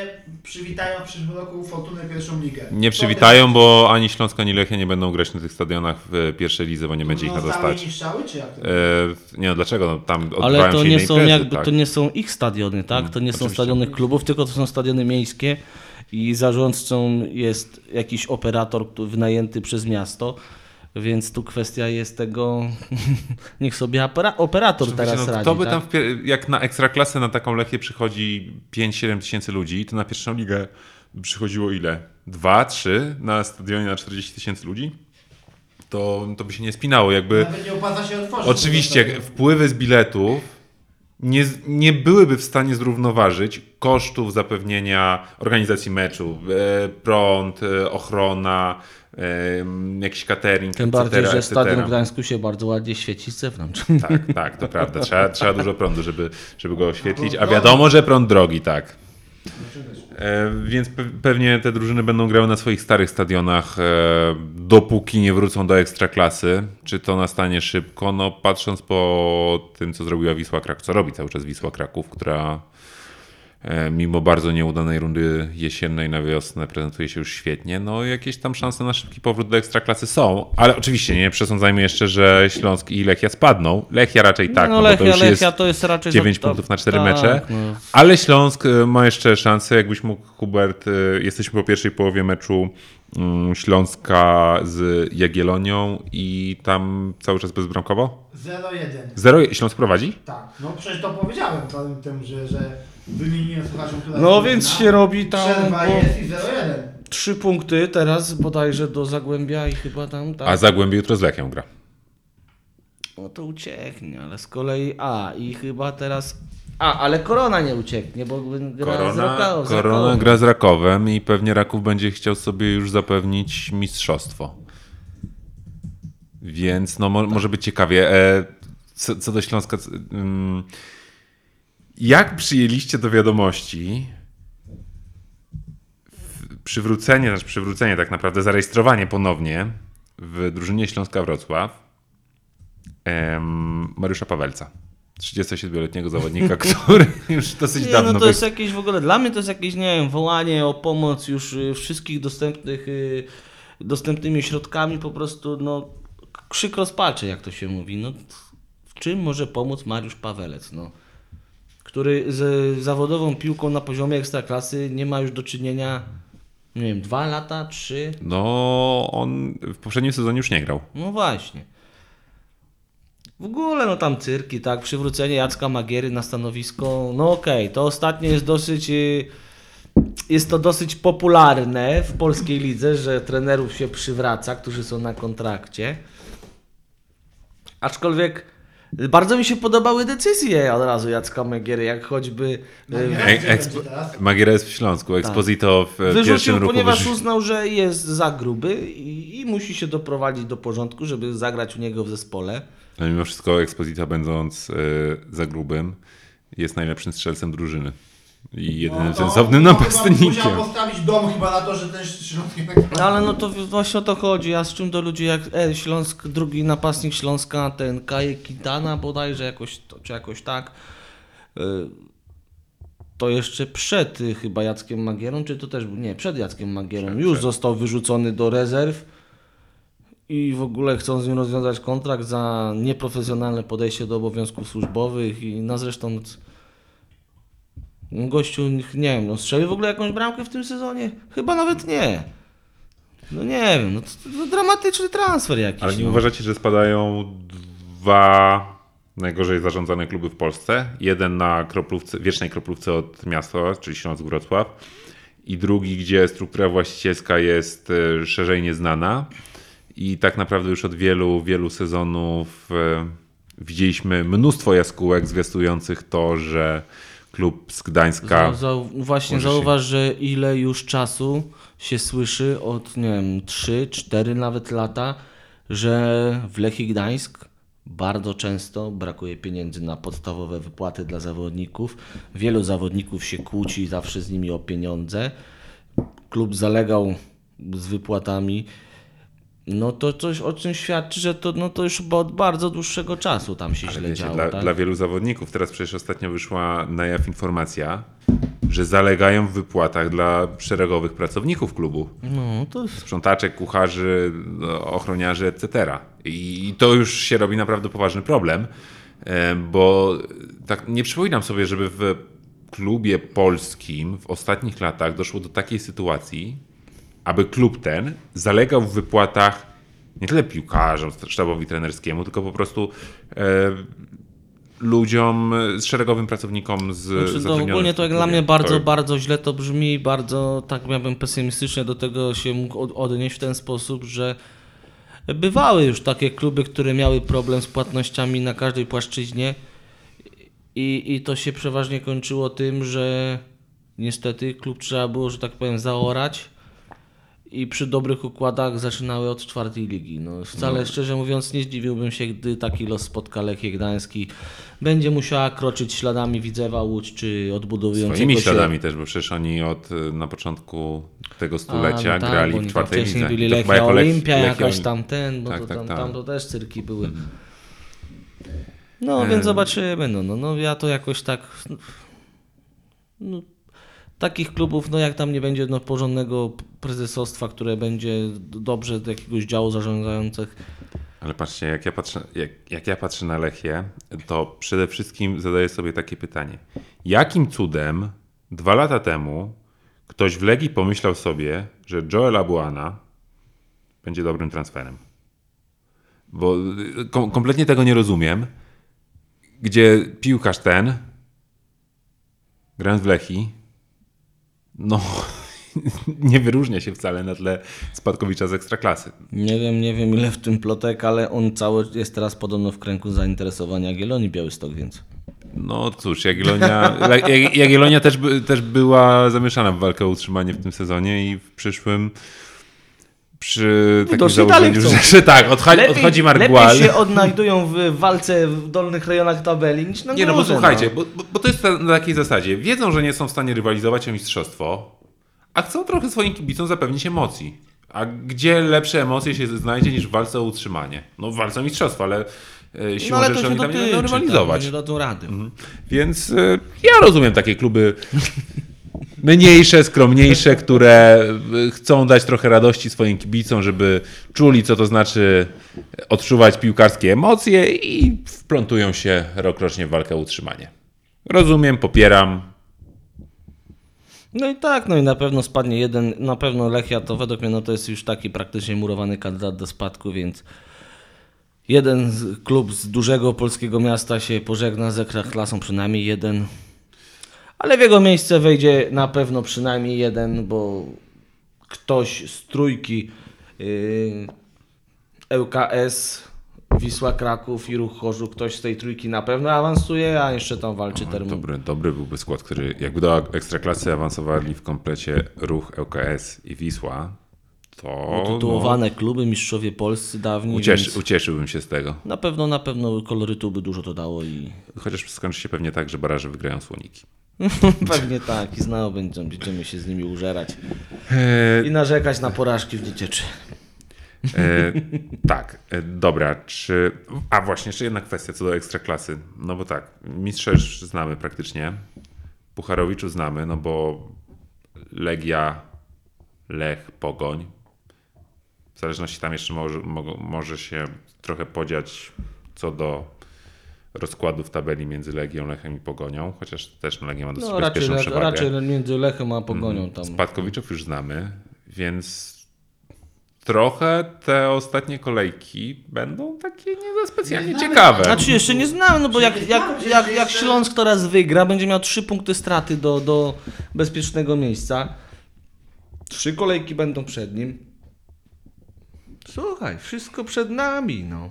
przywitają w przyszłym roku Fortunę pierwszą ligę. Nie przywitają, bo ani Śląsk, ani Lechia nie będą grać na tych stadionach w pierwszej lidze, bo nie będzie ich na Zostały dostać. niszczały, czy jak to? E, nie no, dlaczego? No, tam Ale to się nie inne są imprezy, jakby, tak? to nie są ich stadiony, tak? To nie są stadiony klubów, tylko to są stadiony miejskie i zarządcą jest jakiś operator który wynajęty przez miasto. Więc tu kwestia jest tego, niech sobie opera, operator teraz no, radzi. kto by tak? tam, jak na ekstraklasę na taką Lechię przychodzi 5-7 tysięcy ludzi, to na pierwszą ligę by przychodziło ile? 2, 3 na stadionie na 40 tysięcy ludzi? To, to by się nie spinało, jakby... Nawet nie opłaca się otworzyć. Oczywiście wpływy z biletów nie, nie byłyby w stanie zrównoważyć kosztów zapewnienia organizacji meczu, e, prąd, e, ochrona, e, jakiś catering, Tym bardziej, że etc. stadion w Gdańsku się bardzo ładnie świeci z zewnątrz. Tak, tak, to prawda. Trzeba, trzeba dużo prądu, żeby, żeby go oświetlić, a prąd wiadomo, że prąd drogi, tak. E, więc pe- pewnie te drużyny będą grały na swoich starych stadionach, e, dopóki nie wrócą do ekstraklasy. Czy to nastanie szybko? No, patrząc po tym, co zrobiła Wisła Kraków, co robi cały czas Wisła Kraków, która mimo bardzo nieudanej rundy jesiennej na wiosnę prezentuje się już świetnie, no jakieś tam szanse na szybki powrót do ekstraklasy są, ale oczywiście nie przesądzajmy jeszcze, że Śląsk i Lechia spadną. Lechia raczej tak, no no, bo Lechia, to już Lechia jest to jest raczej... 9 za- punktów na 4 tak, mecze. No. Ale Śląsk y, ma jeszcze szansę, jakbyś mógł, Hubert, y, jesteśmy po pierwszej połowie meczu mm, Śląska z Jagiellonią i tam cały czas bezbramkowo? 0-1. Zero, Śląsk prowadzi? Tak, no przecież to powiedziałem tym, że, że wymieniłem słuchaczom, No więc się robi tam Przerwa bo jest i 0-1. trzy punkty teraz bodajże do Zagłębia i chyba tam... Tak. A Zagłębie jutro z Lechią gra. No to ucieknie, ale z kolei A i chyba teraz. A, ale korona nie ucieknie, bo gra z Korona, Rakowem. korona gra z Rakowem i pewnie Raków będzie chciał sobie już zapewnić mistrzostwo. Więc no, mo- może być ciekawie. E, co, co do Śląska, c- ym, jak przyjęliście do wiadomości przywrócenie, znaczy przywrócenie tak naprawdę, zarejestrowanie ponownie w drużynie Śląska Wrocław em, Mariusza Pawelca? 37-letniego zawodnika, który już dosyć Nie, dawno no to jest jakieś w ogóle, dla mnie to jest jakieś, nie wiem, wołanie o pomoc już y, wszystkich dostępnych, y, dostępnymi środkami, po prostu, no, krzyk rozpaczy, jak to się mówi. No, w czym może pomóc Mariusz Pawelec, no, który z zawodową piłką na poziomie ekstraklasy nie ma już do czynienia, nie wiem, dwa lata, trzy, No, on w poprzednim sezonie już nie grał. no właśnie. W ogóle, no tam cyrki, tak, przywrócenie Jacka Magiery na stanowisko, no okej, to ostatnie jest dosyć, y, jest to dosyć popularne w polskiej lidze, że trenerów się przywraca, którzy są na kontrakcie. Aczkolwiek bardzo mi się podobały decyzje od razu Jacka Magiery, jak choćby Magiera E-? Magiera jest w Śląsku, Exposito w pierwszym wyrzucił, ruchu ponieważ wyrzucił- uznał, że jest za gruby i, i musi się doprowadzić do porządku, żeby zagrać u niego w zespole. Ale mimo wszystko Exposito będąc e, za grubym jest najlepszym strzelcem drużyny. I jedynym No to- sensownym chyba napastnikiem. Musiał postawić dom chyba na to, że ten Śląsk tak No ale no to właśnie o to chodzi, a z czym do ludzi jak e, Śląsk, drugi napastnik Śląska, ten Kajek Kitana bodajże jakoś, to, czy jakoś tak, y, to jeszcze przed y, chyba Jackiem Magierą, czy to też był, nie, przed Jackiem Magierą, Przed, już przed. został wyrzucony do rezerw i w ogóle chcą z nim rozwiązać kontrakt za nieprofesjonalne podejście do obowiązków służbowych i no zresztą gościu, nie wiem, no strzelił w ogóle jakąś bramkę w tym sezonie? Chyba nawet nie. No nie wiem, no to, to dramatyczny transfer jakiś. Ale nie no. uważacie, że spadają dwa najgorzej zarządzane kluby w Polsce? Jeden na kroplówce, wiecznej kroplówce od miasta, czyli Śląsk Wrocław i drugi, gdzie struktura właścicielska jest e, szerzej nieznana i tak naprawdę już od wielu, wielu sezonów e, widzieliśmy mnóstwo jaskółek zwiastujących to, że klub z Gdańska Za, za, właśnie się- zauważ, że ile już czasu się słyszy od, nie wiem, 3, 4 nawet lata, że w Lechii Gdańsk bardzo często brakuje pieniędzy na podstawowe wypłaty dla zawodników. Wielu zawodników się kłóci zawsze z nimi o pieniądze. Klub zalegał z wypłatami. No to coś o czym świadczy, że to, no to już od bardzo dłuższego czasu tam się Ale źle wiecie, działo. dla, tak? dla wielu zawodników, teraz przecież ostatnio wyszła na jaw informacja, że zalegają w wypłatach dla szeregowych pracowników klubu. No to Sprzątaczek, kucharzy, ochroniarzy, etc. I to już się robi naprawdę poważny problem, e, bo tak nie przypominam sobie, żeby w klubie polskim w ostatnich latach doszło do takiej sytuacji, aby klub ten zalegał w wypłatach nie tyle piłkarzom, sztabowi trenerskiemu, tylko po prostu e, ludziom, e, szeregowym pracownikom z Znaczy, to zatrudnionych ogólnie to jak dla mnie bardzo, To- bardzo źle to brzmi, bardzo tak miałbym pesymistycznie do tego się mógł od- odnieść w ten sposób, że bywały już takie kluby, które miały problem z płatnościami na każdej płaszczyźnie i, i to się przeważnie kończyło tym, że niestety klub trzeba było, że tak powiem, zaorać i przy dobrych układach zaczynały od czwartej ligi. No, wcale szczerze mówiąc nie zdziwiłbym się, gdy taki los spotka Lechię Gdański. Będzie musiała kroczyć śladami Widzewa Łódź, czy odbudowującego Swoimi się... śladami też, bo przecież oni od y, na początku tego stulecia A, no tak, grali w czwartej wcześniej lidze. byli Lechia Olimpia, Lechia jakaś Olim- tam ten, bo Tak, to tak, tam, tak. tam to też cyrki były. No, więc zobaczymy. No, no, no ja to jakoś tak. No, takich klubów, no jak tam nie będzie no, porządnego prezesostwa, które będzie dobrze do jakiegoś działu zarządzających. Ale patrzcie, jak ja patrzę, jak, jak ja patrzę na Lechię, to przede wszystkim zadaję sobie takie pytanie. Jakim cudem dwa lata temu ktoś w Legii pomyślał sobie, że Joel Abuana będzie dobrym transferem? Bo y, kom, kompletnie tego nie rozumiem. Gdzie piłkarz ten, grając w Lechii, no nie wyróżnia się wcale na tle spadkowicza z Ekstraklasy. Nie wiem, nie wiem ile w tym plotek, ale on cały jest teraz podobno w kręgu zainteresowania Jagiellonii Białystok, więc. No cóż, Jagiellonia, Jagiellonia też, też była zamieszana w walkę o utrzymanie w tym sezonie i w przyszłym przy takim Widocznie dalej założeniu, że, że tak, odchodzi, odchodzi Margual. lepiej się odnajdują w walce w dolnych rejonach tabeli niż na Nie no, bo górze, słuchajcie, bo, bo, bo to jest na takiej zasadzie. Wiedzą, że nie są w stanie rywalizować o mistrzostwo, a chcą trochę swoim kibicom zapewnić emocji. A gdzie lepsze emocje się znajdzie niż w walce o utrzymanie? No w walce o mistrzostwo, ale e, No siłą ale to rzeczy się oni tam nie będą rywalizować. tam, nie dadzą rady. Więc e, ja rozumiem takie kluby mniejsze, skromniejsze, które e, chcą dać trochę radości swoim kibicom, żeby czuli, co to znaczy odczuwać piłkarskie emocje i wplątują się rokrocznie w walkę o utrzymanie. Rozumiem, popieram. No i tak, no i na pewno spadnie jeden, na pewno Lechia to według mnie no to jest już taki praktycznie murowany kandydat do spadku, więc jeden klub z dużego polskiego miasta się pożegna z Ekstraklasą, przynajmniej jeden. Ale w jego miejsce wejdzie na pewno przynajmniej jeden, bo ktoś z trójki yy, ŁKS, Wisła Kraków i Ruch Chorzów, ktoś z tej trójki na pewno awansuje, a jeszcze tam walczy termin. Dobry, dobry byłby skład, który jakby do Ekstraklasy awansowali w komplecie Ruch, ŁKS i Wisła, to Tytułowane kluby, mistrzowie polscy dawni. no, ucieszy, ucieszyłbym się z tego. Na pewno, na pewno kolorytu by dużo to dało i Chociaż skończy się pewnie tak, że baraże wygrają słoniki. pewnie tak. I znowu będziemy, będziemy się z nimi użerać E, i narzekać na porażki w dziecieczy. E, tak, e, dobra. Czy. A właśnie, jeszcze jedna kwestia co do ekstraklasy. No bo tak, mistrza już znamy praktycznie. Pucharowiczu znamy, no bo Legia, Lech, Pogoń. W zależności tam jeszcze może, mo- może się trochę podziać co do rozkładu w tabeli między Legią, Lechem i Pogonią, chociaż też no, Legia ma dosyć No raczej, bezpieczną przewagę. raczej między Lechem a Pogonią tam. Spadkowiczów już znamy, więc trochę te ostatnie kolejki będą takie nie za specjalnie Nie ciekawe. Znaczy jeszcze nie znamy, no bo jak, jak, jak, jak Śląsk teraz wygra, będzie miał trzy punkty straty do, do bezpiecznego miejsca. Trzy kolejki będą przed nim. Słuchaj, wszystko przed nami, no.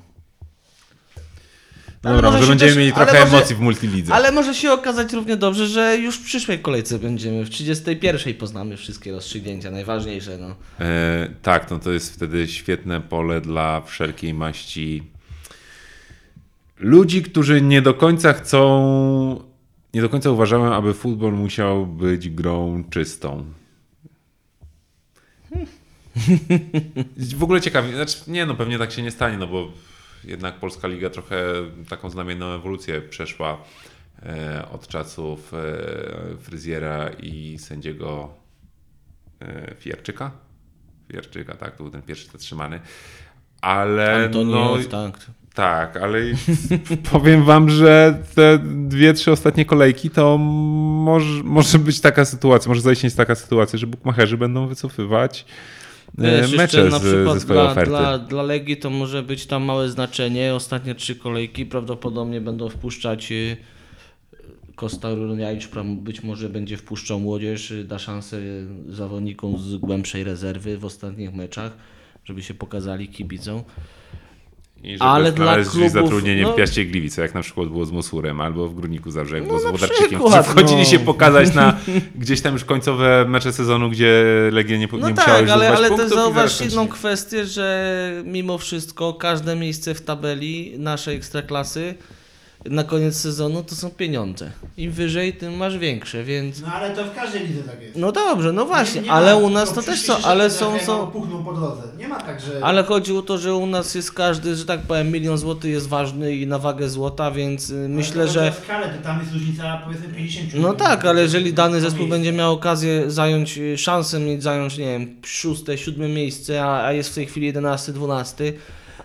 No Dobra, może będziemy też- mieli trochę może- emocji w multilidze. Ale może się okazać równie dobrze, że już w przyszłej kolejce będziemy, w 31 poznamy wszystkie rozstrzygnięcia, najważniejsze, no. E, tak, no to jest wtedy świetne pole dla wszelkiej maści ludzi, którzy nie do końca chcą, nie do końca uważają, aby futbol musiał być grą czystą. W ogóle ciekawie, znaczy nie no, pewnie tak się nie stanie, no bo jednak Polska Liga trochę taką znamienną ewolucję przeszła e, od czasów e, fryzjera i sędziego e, Fierczyka. Fierczyka, tak, to był ten pierwszy zatrzymany. Ale Antonio, no, tak. tak, ale powiem wam, że te dwie, trzy ostatnie kolejki to może, może być taka sytuacja, może zaistnieć taka sytuacja, że bukmacherzy będą wycofywać Wiesz, jeszcze mecze na z, przykład ze dla, oferty. dla, dla Legii to może być tam małe znaczenie. Ostatnie trzy kolejki prawdopodobnie będą wpuszczać y, Kosta Runiajcz być może będzie wpuszczał młodzież, y, da szansę y, zawodnikom z głębszej rezerwy w ostatnich meczach, żeby się pokazali kibicom. I żeby ale dla klubów, zatrudnienie no- w Piaście Gliwice, jak na przykład było z Musurem, albo w Górniku Zabrze, jak No było z Włodarczykiem, którzy wchodzili no. się pokazać na gdzieś tam już końcowe mecze sezonu, gdzie Legia nie, No nie musiała tak, już ale, ale też zauważ jedną kwestię, że mimo wszystko każde miejsce w tabeli naszej ekstraklasy na koniec sezonu to są pieniądze. Im wyżej, tym masz większe, więc... No ale to w każdej lidze tak jest. No dobrze, no właśnie, Nie- nie ale ma- u nas to przyszli też są, ale że są, są, Puchną po drodze. Nie ma tak, że... ale chodzi o to, że u nas jest każdy, że tak powiem, milion złotych jest ważny i na wagę złota, więc y, myślę, Ale że... to skalę, to tam jest różnica powiedzmy 50 No tak, ale jeżeli dany To zespół będzie miał okazję zająć, y, szansę mieć zająć, nie wiem, szóste, siódme miejsce, a, a jest w tej chwili 11, 12,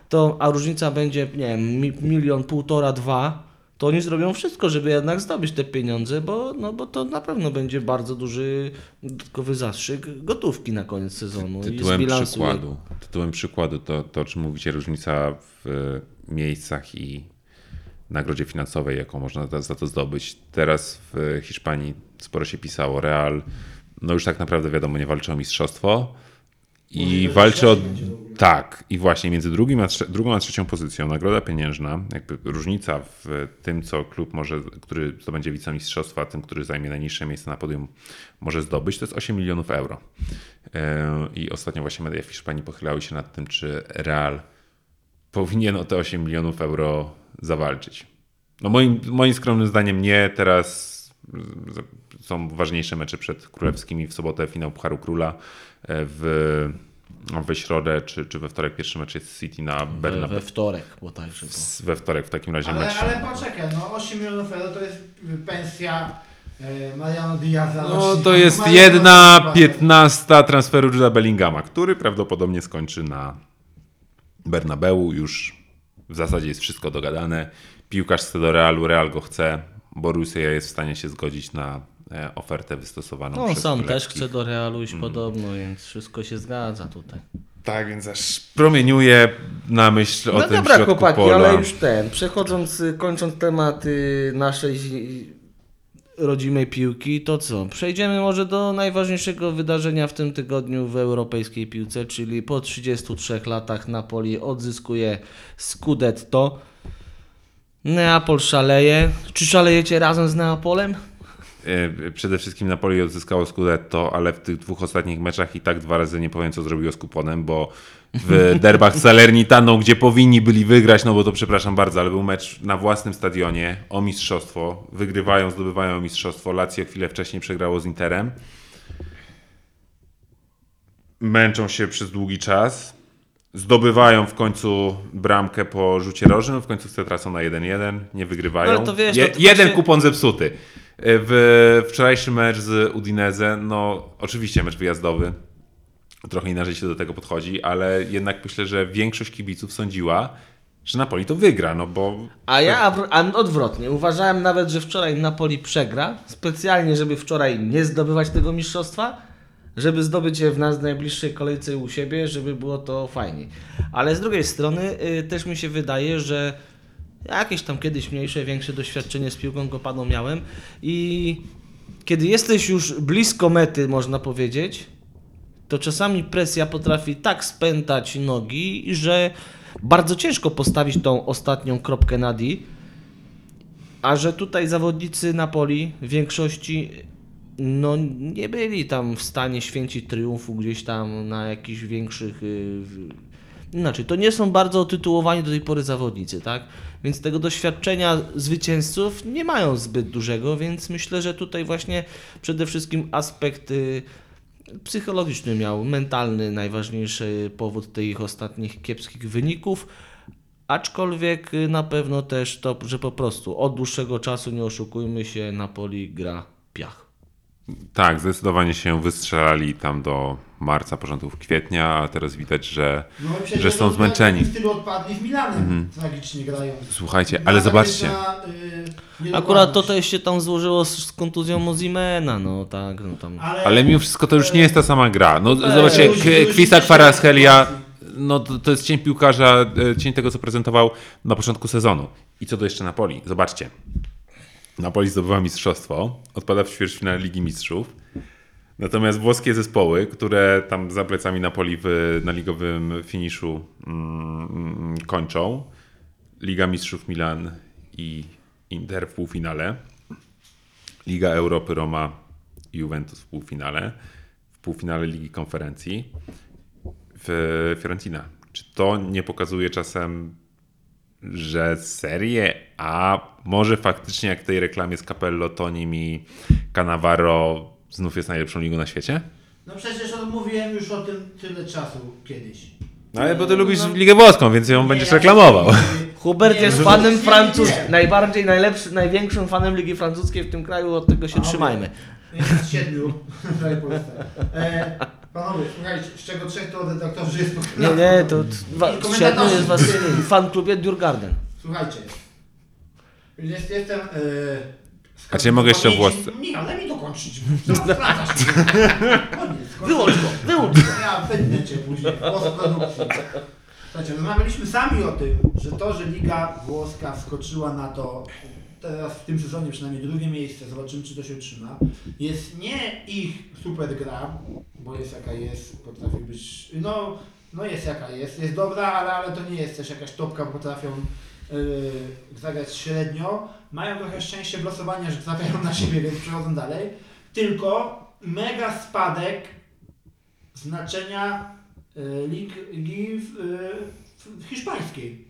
to, a różnica będzie, nie wiem, mi, milion, półtora, dwa, to oni zrobią wszystko, żeby jednak zdobyć te pieniądze, bo, no, bo to na pewno będzie bardzo duży dodatkowy zastrzyk gotówki na koniec sezonu. i Tytułem bilansu przykładu, tytułem przykładu to, to, o czym mówicie, różnica w e, miejscach i nagrodzie finansowej, jaką można za- za to zdobyć. Teraz w Hiszpanii sporo się pisało. Real, no już tak naprawdę wiadomo, nie walczy o mistrzostwo i walczy o... Tak, i właśnie między drugim a trze- drugą a trzecią pozycją nagroda pieniężna, jakby różnica w tym, co klub może, który zdobędzie wicemistrzostwa, a tym, który zajmie najniższe miejsce na podium, może zdobyć, to jest 8 milionów euro. E, I ostatnio właśnie media w Hiszpanii pochylały się nad tym, czy Real powinien o te 8 milionów euro zawalczyć. No moim, moim skromnym zdaniem nie. Teraz są ważniejsze mecze przed królewskimi. W sobotę finał Pucharu Króla e, w we środę, czy, czy we wtorek pierwszy mecz jest City na We, Bernabeu. we wtorek bodajże. Bo... We wtorek w takim razie Ale, mecz. ale poczekaj, no 8 milionów euro to jest pensja e, Mariano Diaza. No to jest Mariano jedna piętnasta transferu Juda Bellingama, który prawdopodobnie skończy na Bernabeu. Już w zasadzie jest wszystko dogadane. Piłkarz chce do Realu, Real go chce. Borussia jest w stanie się zgodzić na ofertę wystosowaną No, on przez sam też Królewskich. chce do Realu iść podobno, więc wszystko się zgadza tutaj. Tak, więc aż promieniuje na myśl o no tym dobra, środku chłopaki, pola. ale już ten, przechodząc, y, kończąc temat naszej zi- rodzimej piłki, to co? Przejdziemy może do najważniejszego wydarzenia w tym tygodniu w europejskiej piłce, czyli po 33 latach Napoli odzyskuje Scudetto. Neapol szaleje. Czy szalejecie razem z Neapolem? E, Przede wszystkim Napoli odzyskało Scudetto, ale w tych dwóch ostatnich meczach i tak dwa razy nie powiem, co zrobiło z kuponem, bo w derbach z Salernitaną, gdzie powinni byli wygrać, no bo to przepraszam bardzo, ale był mecz na własnym stadionie o mistrzostwo. Wygrywają, zdobywają mistrzostwo. Lazio chwilę wcześniej przegrało z Interem. Męczą się przez długi czas. Zdobywają w końcu bramkę po rzucie rożnym, w końcu tracą na 1-1, nie wygrywają. No wiesz, Je, no jeden właśnie- kupon zepsuty. W wczorajszy mecz z Udinese, no oczywiście mecz wyjazdowy, trochę inaczej się do tego podchodzi, ale jednak myślę, że większość kibiców sądziła, że Napoli to wygra, no bo A ja a odwrotnie. Uważałem nawet, że wczoraj Napoli przegra, specjalnie, żeby wczoraj nie zdobywać tego mistrzostwa, żeby zdobyć je w nas najbliższej kolejce u siebie, żeby było to fajniej. Ale z drugiej strony y, też mi się wydaje, że jakieś tam kiedyś mniejsze, większe doświadczenie z piłką kopaną miałem i kiedy jesteś już blisko mety, można powiedzieć, to czasami presja potrafi tak spętać nogi, że bardzo ciężko postawić tą ostatnią kropkę na D. A że tutaj zawodnicy Napoli w większości no, nie byli tam w stanie święcić triumfu gdzieś tam na jakichś większych. Inaczej, to nie są bardzo otytułowani do tej pory zawodnicy, tak? Więc tego doświadczenia zwycięzców nie mają zbyt dużego, więc myślę, że tutaj właśnie przede wszystkim aspekt psychologiczny miał, mentalny najważniejszy powód tych ostatnich kiepskich wyników. Aczkolwiek na pewno też to, że po prostu od dłuższego czasu, nie oszukujmy się, Napoli gra piach. tak, zdecydowanie się wystrzelali tam do marca, początków kwietnia, a teraz widać, że, No że są w zmęczeni. takim stylu odpadli z Milanem, tragicznie grają. Słuchajcie, ale zobaczcie, na, y. Akurat to też się tam złożyło z, z kontuzją Mozimena, no tak, no tam. ale mimo wszystko to już nie jest ta sama gra. No zobaczcie, ludzie- K- ludzie Kwisa też Kvaratskhelia, sytuacji. no to, to jest cień piłkarza, e, cień tego, co prezentował na początku sezonu. I co do jeszcze Napoli, zobaczcie. Napoli zdobywa mistrzostwo, odpada w ćwierćfinale Ligi Mistrzów. Natomiast włoskie zespoły, które tam za plecami Napoli w, na ligowym finiszu mm, kończą, Liga Mistrzów Milan i Inter w półfinale, Liga Europy Roma i Juventus w półfinale, w półfinale Ligi Konferencji. W Fiorentina. Czy to nie pokazuje czasem, że Serie A może faktycznie jak w tej reklamie z Capello, Tonim i Cannavaro znów jest najlepszą ligą na świecie? No przecież mówiłem już o tym tyle czasu kiedyś. No ale bo ty lubisz No. Ligę Włoską, więc ją będziesz Nie, ja reklamował. nie- Hubert nie, jest no, fanem nie, Francuz, nie. najbardziej najlepszy, największym fanem Ligi Francuskiej w tym kraju, od tego się A, trzymajmy. Jest siedmiu. E, Panowie, słuchajcie, z czego trzech to redaktorzy jest Nie, nie, to siedmiu jest was w fan klubie Durgarden. Słuchajcie. Jest, jestem. E, A czy ja mogę jeszcze o Włosce? Nie, ale mi dokończyć. Wracasz. Koniec. koniec. Wyłącz go, wyłącz go. Ja wytnę cię później. Postprodukcji. Słuchajcie, rozmawialiśmy sami o tym, że to, że Liga Włoska wskoczyła na to teraz w tym sezonie przynajmniej drugie miejsce, zobaczymy czy to się utrzyma, jest nie ich super gra, bo jest jaka jest, potrafi być, no, no jest jaka jest, jest dobra, ale, ale to nie jest też jakaś topka, potrafią zagrać średnio, mają trochę szczęście w że trafiają na siebie, więc przechodzą dalej, tylko mega spadek znaczenia y, lig, ligi y, hiszpańskiej.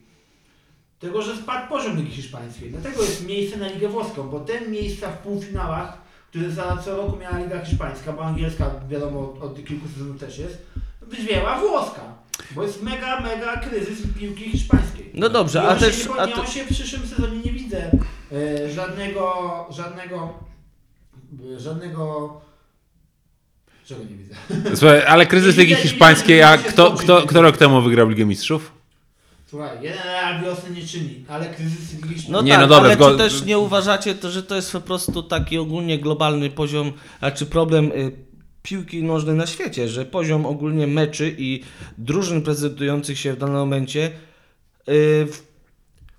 Tego, że spadł poziom Ligi Hiszpańskiej. Dlatego jest miejsce na Ligę Włoską, bo te miejsca w półfinałach, które za co roku miała Liga Hiszpańska, bo angielska wiadomo od, od kilku sezonów też jest, wzięła włoska. Bo jest mega, mega kryzys piłki hiszpańskiej. No dobrze, I a też... Się, A on się w przyszłym sezonie nie widzę e, żadnego, żadnego, e, żadnego, czego nie widzę? Słuchaj, ale kryzys Ligi Hiszpańskiej, a kto, kto, kto rok temu wygrał Ligę Mistrzów? Słuchaj, jeden Real wiosny nie czyni, ale kryzys Ligi No Hiszpańskiej... Nie, tak, no dobra, ale zgo- czy też nie uważacie, to, że to jest po prostu taki ogólnie globalny poziom, a czy problem y, piłki nożnej na świecie, że poziom ogólnie meczy i drużyn prezentujących się w danym momencie, y, w,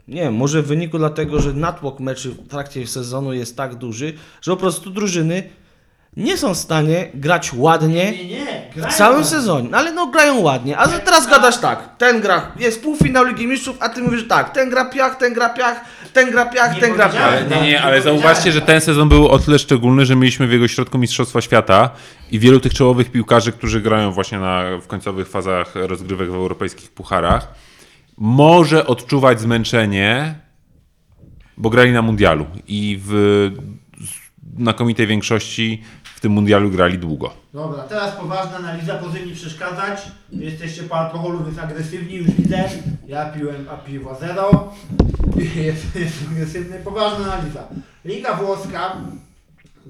nie wiem, może w wyniku dlatego, że natłok meczy w trakcie sezonu jest tak duży, że po prostu drużyny nie są w stanie grać ładnie Nie, nie, w całym sezonie, ale no grają ładnie. A teraz gadasz tak, ten gra, jest półfinał Ligi Mistrzów, a ty mówisz tak, ten gra piach, ten gra piach, ten gra piach, Nie ten gra piach. Ale nie, nie, ale zauważcie, że ten sezon był o tyle szczególny, że mieliśmy w jego środku Mistrzostwa Świata i wielu tych czołowych piłkarzy, którzy grają właśnie na, w końcowych fazach rozgrywek w europejskich pucharach, może odczuwać zmęczenie, bo grali na mundialu i w znakomitej większości w tym mundialu grali długo. Dobra, teraz poważna analiza, powinni przeszkadzać. Jesteście po alkoholu, więc agresywni, już widzę. Ja piłem, a piwa zero. Jest, jest agresywny. Poważna analiza. Liga włoska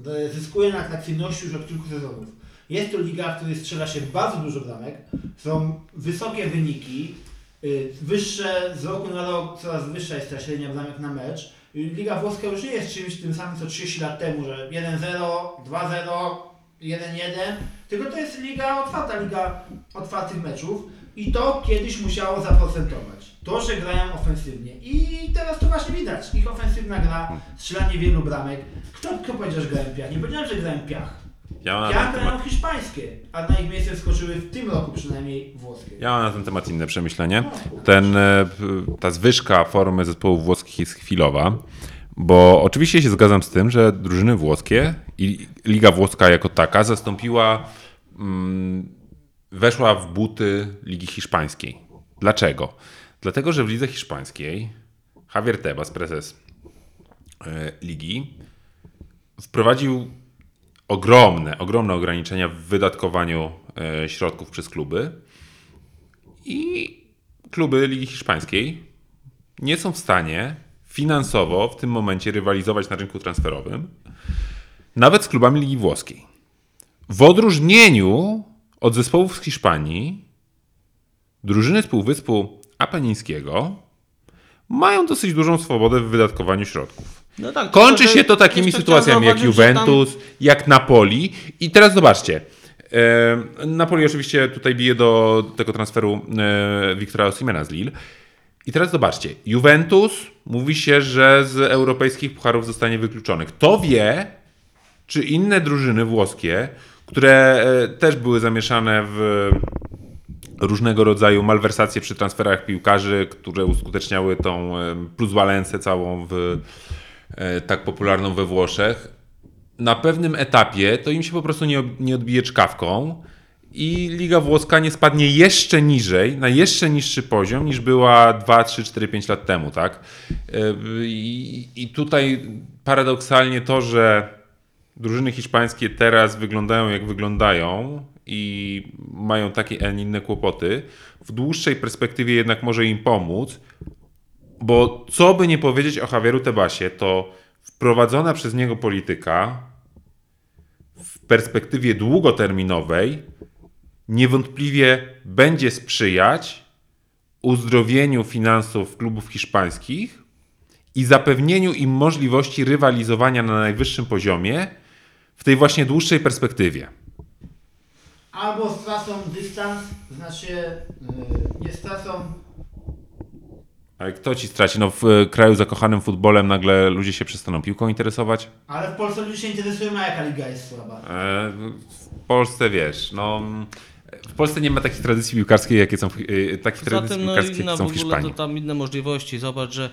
e, zyskuje na atrakcyjności już od kilku sezonów. Jest to liga, w której strzela się bardzo dużo bramek. Są wysokie wyniki. y, Wyższe, z roku na rok coraz wyższa jest ta średnia bramek na mecz. Liga włoska już nie jest czymś tym samym co 30 lat temu, że 1-0, 2-0, 1-1, tylko to jest liga otwarta, liga otwartych meczów i to kiedyś musiało zaprocentować. To, że grają ofensywnie i teraz to właśnie widać. Ich ofensywna gra, strzelanie wielu bramek. Kto, kto powiedział, że grają piach? Nie powiedziałem, że grają piach. Ja mam, grają temat, hiszpańskie, a na ich miejsce wskoczyły w tym roku przynajmniej włoskie. ja mam na ten temat inne przemyślenie. Ten, e, ta zwyżka formy zespołów włoskich jest chwilowa, bo oczywiście się zgadzam z tym, że drużyny włoskie i Liga Włoska jako taka zastąpiła, mm, weszła w buty Ligi Hiszpańskiej. Dlaczego? Dlatego, że w Lidze Hiszpańskiej Javier Tebas, prezes e, ligi, wprowadził ogromne, ogromne ograniczenia w wydatkowaniu e, środków przez kluby i kluby Ligi Hiszpańskiej nie są w stanie finansowo w tym momencie rywalizować na rynku transferowym, nawet z klubami Ligi Włoskiej. W odróżnieniu od zespołów z Hiszpanii, drużyny z Półwyspu Apenińskiego mają dosyć dużą swobodę w wydatkowaniu środków. No tak, Kończy tylko, się to takimi sytuacjami jak że tam- Juventus, jak Napoli. I teraz zobaczcie. E, Napoli oczywiście tutaj bije do tego transferu e, Wiktora Osimena z Lille. I teraz zobaczcie. Juventus mówi się, że z europejskich pucharów zostanie wykluczony. Kto wie, czy inne drużyny włoskie, które e, też były zamieszane w różnego rodzaju malwersacje przy transferach piłkarzy, które uskuteczniały tą e, pluswalencję całą w e, tak popularną we Włoszech. Na pewnym etapie to im się po prostu nie, nie odbije czkawką i Liga Włoska nie spadnie jeszcze niżej, na jeszcze niższy poziom niż była 2, 3, 4, 5 lat temu, tak? I, i tutaj paradoksalnie to, że drużyny hiszpańskie teraz wyglądają jak wyglądają i mają takie, a nie inne kłopoty, w dłuższej perspektywie jednak może im pomóc, bo co by nie powiedzieć o Javieru Tebasie, to wprowadzona przez niego polityka w perspektywie długoterminowej niewątpliwie będzie sprzyjać uzdrowieniu finansów klubów hiszpańskich i zapewnieniu im możliwości rywalizowania na najwyższym poziomie w tej właśnie dłuższej perspektywie. Albo stracą dystans, znaczy yy, nie stracą Ale kto ci straci? No w e, kraju zakochanym futbolem nagle ludzie się przestaną piłką interesować. Ale w Polsce ludzie się interesują, a jaka liga jest słaba. E, W Polsce wiesz, no w Polsce nie ma takich tradycji piłkarskiej, jakie są w, e, takich Poza tradycji no, piłkarskich, jakie w są w ogóle to Hiszpanii. tam inne możliwości. Zobacz, że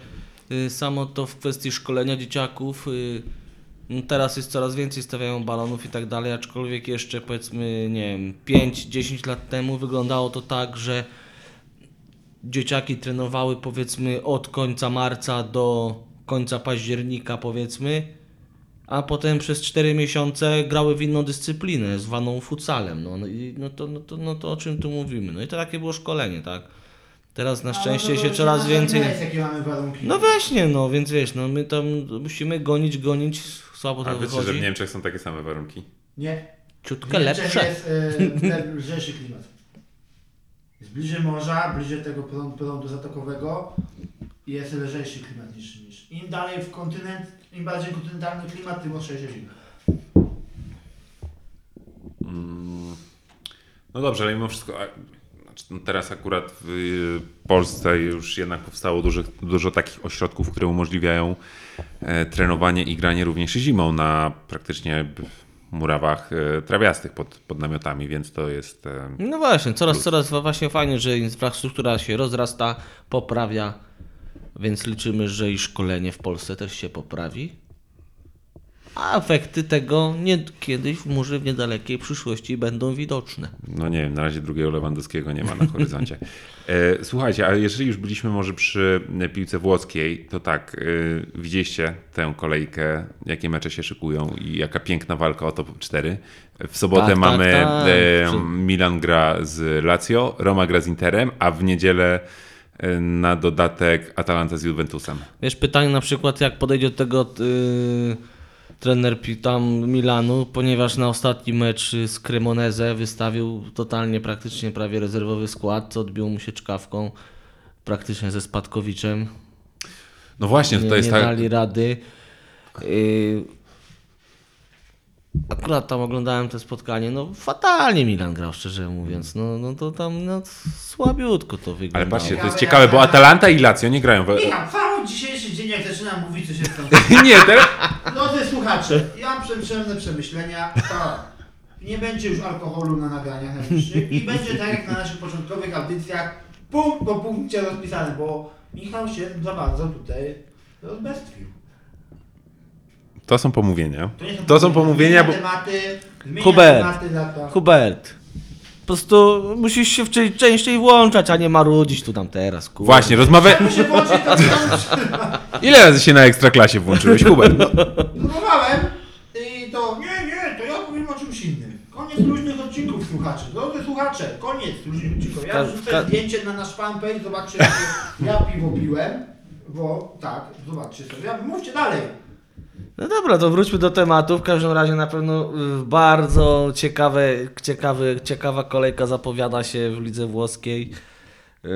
y, samo to w kwestii szkolenia dzieciaków y, no, teraz jest coraz więcej stawiają balonów i tak dalej, aczkolwiek jeszcze powiedzmy, nie wiem, 5-10 lat temu wyglądało to tak, że dzieciaki trenowały powiedzmy od końca marca do końca października powiedzmy a potem przez 4 miesiące grały w inną dyscyplinę, zwaną futsalem. No, no, i, no, to, no, to, no to o czym tu mówimy? No i to takie było szkolenie, tak? Teraz na szczęście Ale to się coraz więcej... jest, jakie mamy warunki. No właśnie, no więc wiesz, no my tam musimy gonić, gonić, słabo to A wiecie, że w Niemczech są takie same warunki? Nie. Ciutkę W Niemczech lepsze. jest le- lżejszy klimat. Jest bliżej morza, bliżej tego prądu, prądu zatokowego i jest lżejszy klimat niż, niż. Im dalej w kontynent, im bardziej kontynentalny klimat, tym ostrzejsze zimy. Mm, No dobrze, ale mimo wszystko, a, teraz akurat w y, Polsce już jednak powstało dużo, dużo takich ośrodków, które umożliwiają e, trenowanie i granie również zimą na praktycznie murawach e, trawiastych pod, pod namiotami, więc to jest... E, No właśnie, coraz, coraz właśnie fajnie, że infrastruktura się rozrasta, poprawia, więc liczymy, że i szkolenie w Polsce też się poprawi. A efekty tego nie, kiedyś w może w niedalekiej przyszłości będą widoczne. No nie wiem, na razie drugiego Lewandowskiego nie ma na horyzoncie. E, Słuchajcie, ale jeżeli już byliśmy może przy e, piłce włoskiej, to tak, e, widzieliście tę kolejkę, jakie mecze się szykują i jaka piękna walka o top 4. W sobotę Tak, tak, mamy tak. e, Czy- Milan gra z Lazio, Roma gra z Interem, a w niedzielę e, na dodatek Atalanta z Juventusem. Wiesz, pytanie na przykład, jak podejdzie do tego yy, trener tam Milanu, ponieważ na ostatni mecz z Cremoneze wystawił totalnie, praktycznie prawie rezerwowy skład, co odbiło mu się czkawką praktycznie ze Spadkowiczem. No właśnie, nie, to jest nie tak... dali rady. Yy, akurat tam oglądałem to spotkanie, no fatalnie Milan grał, szczerze mówiąc. No, no to tam no, słabiutko to Ale wyglądało. patrzcie, to jest Ciekawe, bo Atalanta i Lazio nie grają w... Michał, cały dzisiejszy dzień, jak zaczynam mówić, co się tam Nie, teraz... Drodzy słuchacze, ja mam przemyślne przemyślenia. To nie będzie już alkoholu na nagraniach najbliższych i będzie tak jak na naszych początkowych audycjach, punkt po punkcie rozpisane, bo Michał się za bardzo tutaj rozbestwił. To są pomówienia. nie To są pomówienia, bo... Tematy, Hubert. tematy dla to. Hubert, po prostu musisz się częściej włączać, a nie marudzić tu tam teraz. Kurde. Właśnie, to Ile razy się na Ekstraklasie włączyłeś, Hubert? No. próbowałem i to nie, nie, to ja powiem o czymś innym. Koniec luźnych odcinków słuchaczy. Drodzy słuchacze, koniec luźnych odcinków. Ja ka- zdjęcie na nasz fanpage, zobaczcie, ja piwo piłem. Bo tak, zobaczcie sobie. Ja- Mówcie dalej. No dobra, to wróćmy do tematu. W każdym razie na pewno y, bardzo ciekawe, ciekawy, ciekawa kolejka zapowiada się w lidze włoskiej. Y,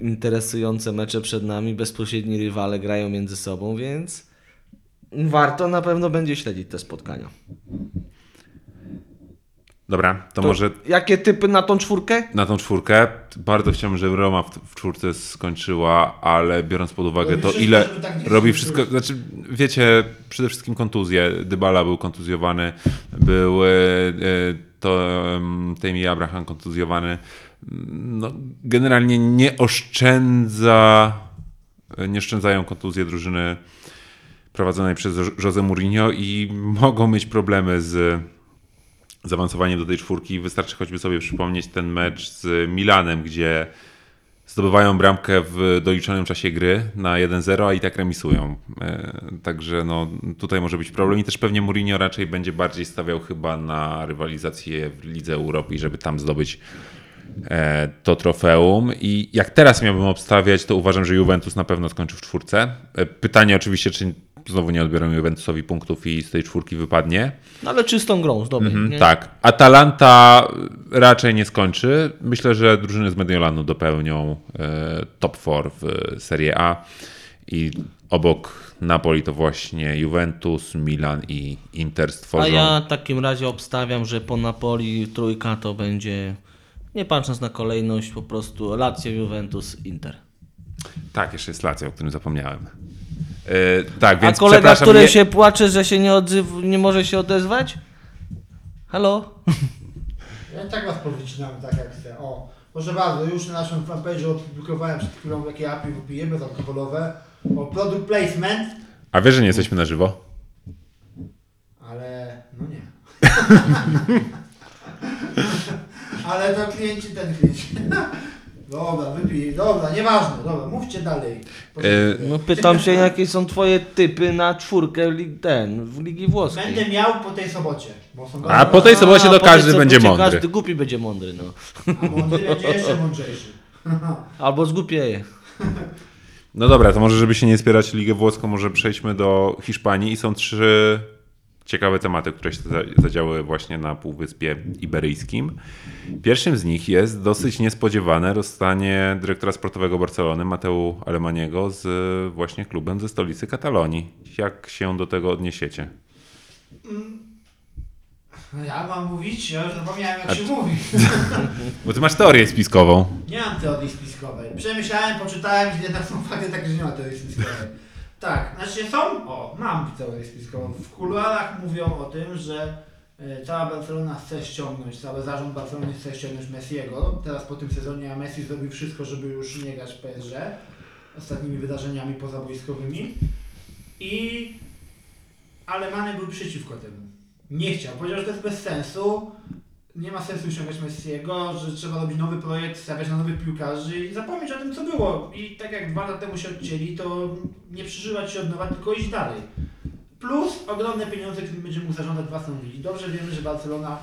Interesujące mecze przed nami, bezpośredni rywale grają między sobą, więc warto na pewno będzie śledzić te spotkania. Dobra, to, To może Jakie typy na tą czwórkę? na tą czwórkę. Bardzo chciałbym, żeby Roma w, w czwórce skończyła, ale biorąt pod uwagę Robi to, wszystko, ile tak robi wszystko. Znaczy, wiecie, przede wszystkim kontuzje. Dybala był kontuzjowany, był e, to em, Temi Abraham kontuzjowany. No, generalnie nie oszczędza, nie oszczędzają kontuzje drużyny prowadzonej przez Jose Mourinho i mogą mieć problemy z zaawansowaniem do tej czwórki. Wystarczy choćby sobie przypomnieć ten mecz z Milanem, gdzie zdobywają bramkę w doliczonym czasie gry na 1-0, a i tak remisują. E, Także no, tutaj może być problem i też pewnie Mourinho raczej będzie bardziej stawiał chyba na rywalizację w Lidze Europy żeby tam zdobyć to trofeum. I jak teraz miałbym obstawiać, to uważam, że Juventus na pewno skończy w czwórce. E, Pytanie oczywiście, czy znowu nie odbiorą Juventusowi punktów i z tej czwórki wypadnie. No ale czystą grą, z dobrej, Mhm, tak. Atalanta raczej nie skończy. Myślę, że drużyny z Mediolanu dopełnią e, top 4 w Serie A i obok Napoli to właśnie Juventus, Milan i Inter stworzą. A ja w takim razie obstawiam, że po Napoli trójka to będzie, nie patrząc na kolejność, po prostu Lazio, Juventus, Inter. Tak, jeszcze jest Lazio, o którym zapomniałem. E, tak, A więc kolega, przepraszam, który nie- się płacze, że się nie, odzyw, nie może się odezwać? Halo? Ja tak was powycinam, tak jak chcę. O, proszę bardzo, już na naszym fanpage'u opublikowałem przed chwilą, jakie API wypijemy bezalkoholowe. O, product placement, A wiesz, że nie jesteśmy na żywo? ale no nie. ale to klienci, ten klienci. Dobra, wypij, dobra, nieważne, dobra, mówcie dalej. E, No pytam się, jakie są twoje typy na czwórkę w lig, ten, w Ligi Włoskiej. Będę miał po tej sobocie. Bo są A po tej sobocie to każdy sobocie będzie mądry. Każdy głupi będzie mądry, no. A mądry będzie jeszcze mądrzejszy. Albo zgłupieje. No dobra, to może żeby się nie spierać Ligę Włoską, może przejdźmy do Hiszpanii i są trzy ciekawe tematy, które się za- zadziały właśnie na Półwyspie Iberyjskim. Pierwszym z nich jest dosyć niespodziewane rozstanie dyrektora sportowego Barcelony Mateu Alemaniego z właśnie klubem ze stolicy Katalonii. Jak się do tego odniesiecie? No Ja mam mówić? Ja już zapomniałem jak A się mówi. Bo ty masz teorię spiskową. Nie mam teorii spiskowej. Przemyślałem, poczytałem, że jednak są fakty takie, że nie ma teorii spiskowej. Tak, znaczy są, o, mam teorię spiskową. W kuluarach mówią o tym, że e, cała Barcelona chce ściągnąć, cały zarząd Barcelony chce ściągnąć Messiego. Teraz po tym sezonie, a Messi zrobił wszystko, żeby już nie grać w PSG. Ostatnimi wydarzeniami pozabojskowymi. I Alemany był przeciwko temu. Nie chciał. Powiedział, że to jest bez sensu. Nie ma sensu ściągać Messiego, że trzeba robić nowy projekt, stawiać na nowych piłkarzy i zapomnieć o tym, co było. I tak jak dwa lata temu się odcięli, to nie przeżywać się od nowa, tylko iść dalej. Plus ogromne pieniądze, którymi będzie mógł zarządzać własną ligą. Dobrze wiemy, że Barcelona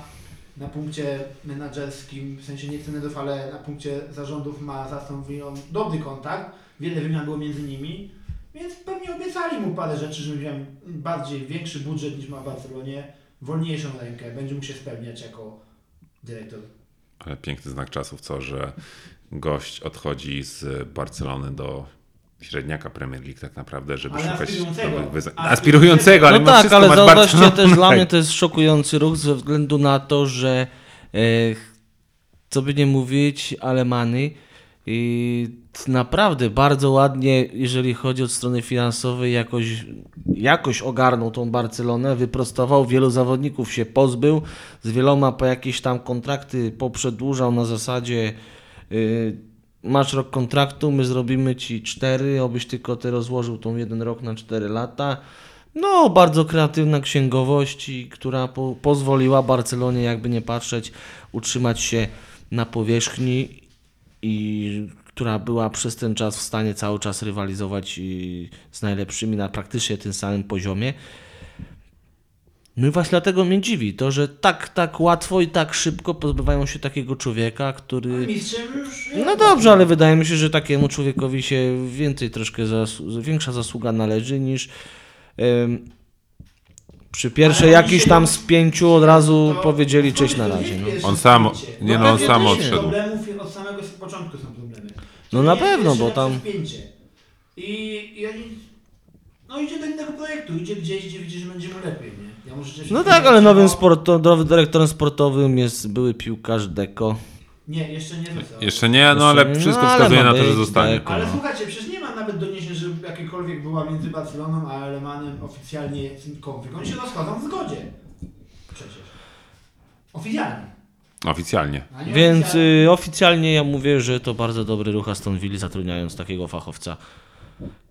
na punkcie menadżerskim, w sensie nie cenedów, ale na punkcie zarządów ma z Aston Villą dobry kontakt. Wiele wymian było między nimi. Więc pewnie obiecali mu parę rzeczy, że miał bardziej, większy budżet niż ma w Barcelonie, wolniejszą rękę, będzie mógł się spełniać jako dyrektor. Ale piękny znak czasów, co, że gość odchodzi z Barcelony do średniaka Premier League tak naprawdę, żeby Ale szukać aspirującego. nowych wyzwań. Aspirującego. Ale no tak, ale zauważcie też dla Hej. mnie to jest szokujący ruch ze względu na to, że e, co by nie mówić, Alemany i naprawdę bardzo ładnie, jeżeli chodzi o stronę finansową, jakoś, jakoś ogarnął tą Barcelonę, wyprostował, wielu zawodników się pozbył, z wieloma po jakieś tam kontrakty poprzedłużał na zasadzie y, masz rok kontraktu, my zrobimy ci cztery, obyś tylko ty rozłożył tą jeden rok na cztery lata. No, bardzo kreatywna księgowość, która po, pozwoliła Barcelonie, jakby nie patrzeć, utrzymać się na powierzchni i która była przez ten czas w stanie cały czas rywalizować z najlepszymi na praktycznie tym samym poziomie. No i właśnie dlatego mnie dziwi to, że tak, tak łatwo i tak szybko pozbywają się takiego człowieka, który... Mistrzem już No dobrze, ale wydaje mi się, że takiemu człowiekowi się więcej troszkę, zasu- większa zasługa należy niż przy pierwszej jakiś tam spięciu od razu To- powiedzieli cześć na razie. No. On sam- spięcie. nie No no, on sam odszedł. Problemów od samego początku są problemy. No na pewno, bo tam-. I, I oni... No idzie do innego projektu, idzie gdzieś, gdzie widzi, że będzie mu lepiej, nie? Ja może rzeczywiście No tak, ale nowym no- sporto, nowym dyrektorem sportowym jest były piłkarz Deko. Nie, jeszcze nie został. Jeszcze nie, no ale Jeszcze- wszystko no, ale wskazuje ma na to, że być, zostanie. tak. Ale No. słuchajcie, przecież nie ma nawet doniesień, jakiekolwiek była między Barceloną a Alemanem oficjalnie konflikt. Oni się rozchodzą w zgodzie. Przecież. Oficjalnie. Oficjalnie. Więc oficjalnie. y, oficjalnie ja mówię, że to bardzo dobry ruch Aston Villa zatrudniając takiego fachowca,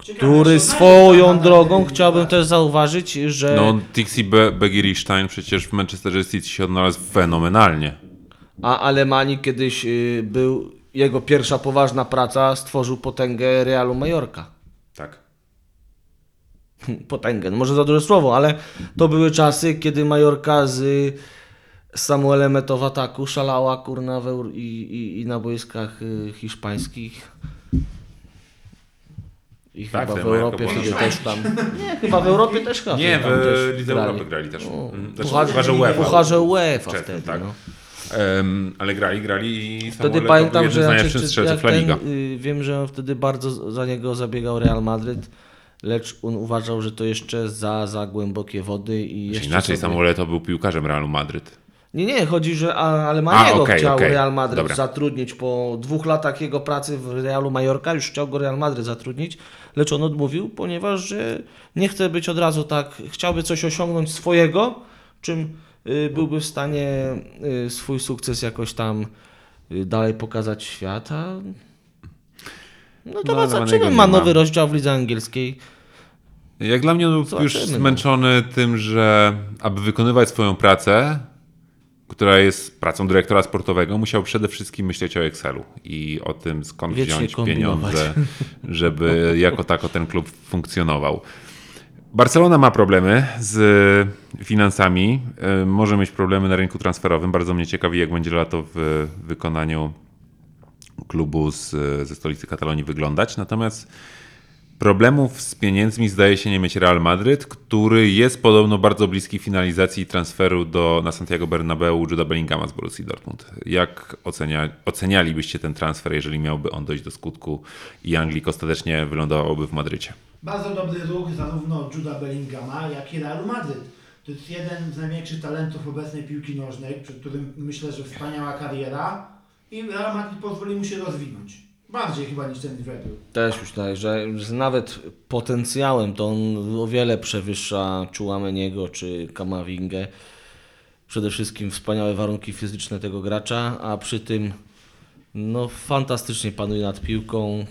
Ciekawe, który swoją drogą chciałbym na- też zauważyć, że... No, Tixi Be- Begiristein przecież w Manchesterze City się odnalazł fenomenalnie. A Alemanii kiedyś y, był, jego pierwsza poważna praca stworzył potęgę Realu Majorka. Tak. Potęgę, no może za duże słowo, ale to były czasy, kiedy Majorka z Samuelem Eto'o w ataku szalała kurna w i, i, i na boiskach y, hiszpańskich. I Tak, chyba w Europie wtedy też tam. Nie, chyba w Europie też chyba. Nie, w Lidze. Europy grali też. No, Mm, znaczy, pucharze- Pucharze UEFA. Pucharze UEFA wtedy. tak. No. Em, ale grali, grali i Wtedy pamiętam, że znaczy, czy- strzelców La Liga. ten, y, wiem, że wtedy bardzo za niego zabiegał Real Madryt, lecz on uważał, że to jeszcze za, za głębokie wody i Znaczy, jeszcze inaczej, sobie... Samuel to był piłkarzem Realu Madryt. Nie, nie, chodzi, że Alemaniego okej, chciał okej. Real Madryt Dobra. zatrudnić po dwóch latach jego pracy w Realu Majorka, już chciał go Real Madryt zatrudnić, lecz on odmówił, ponieważ że nie chce być od razu tak, chciałby coś osiągnąć swojego, czym byłby w stanie y, swój sukces jakoś tam y, dalej pokazać świat, a no to No, nie ma nowy rozdział w lidze angielskiej. Jak dla mnie on był już zmęczony tym, że aby wykonywać swoją pracę, która jest pracą dyrektora sportowego, musiał przede wszystkim myśleć o Excelu i o tym, skąd Wiecznie wziąć kombinować. pieniądze, żeby jako tako ten klub funkcjonował. Barcelona ma problemy z finansami, y, może mieć problemy na rynku transferowym. Bardzo mnie ciekawi, jak będzie lato w wykonaniu klubu z, ze stolicy Katalonii wyglądać. Natomiast problemów z pieniędzmi zdaje się nie mieć Real Madryt, który jest podobno bardzo bliski finalizacji transferu do, na Santiago Bernabeu Juda Bellingama z Borussii Dortmund. Jak ocenia, ocenialibyście ten transfer, jeżeli miałby on dojść do skutku i Anglik ostatecznie wylądowałby w Madrycie? Bardzo dobry ruch zarówno Juda Bellingama, jak i Realu Madryt. To jest jeden z największych talentów obecnej piłki nożnej, przed którym myślę, że wspaniała kariera i Real Madryt pozwoli mu się rozwinąć. Bardziej chyba niż ten Liverpool. Też myślę, że nawet potencjałem to on o wiele przewyższa Chouameniego czy Kamawingę. Przede wszystkim wspaniałe warunki fizyczne tego gracza, a przy tym no, fantastycznie panuje nad piłką.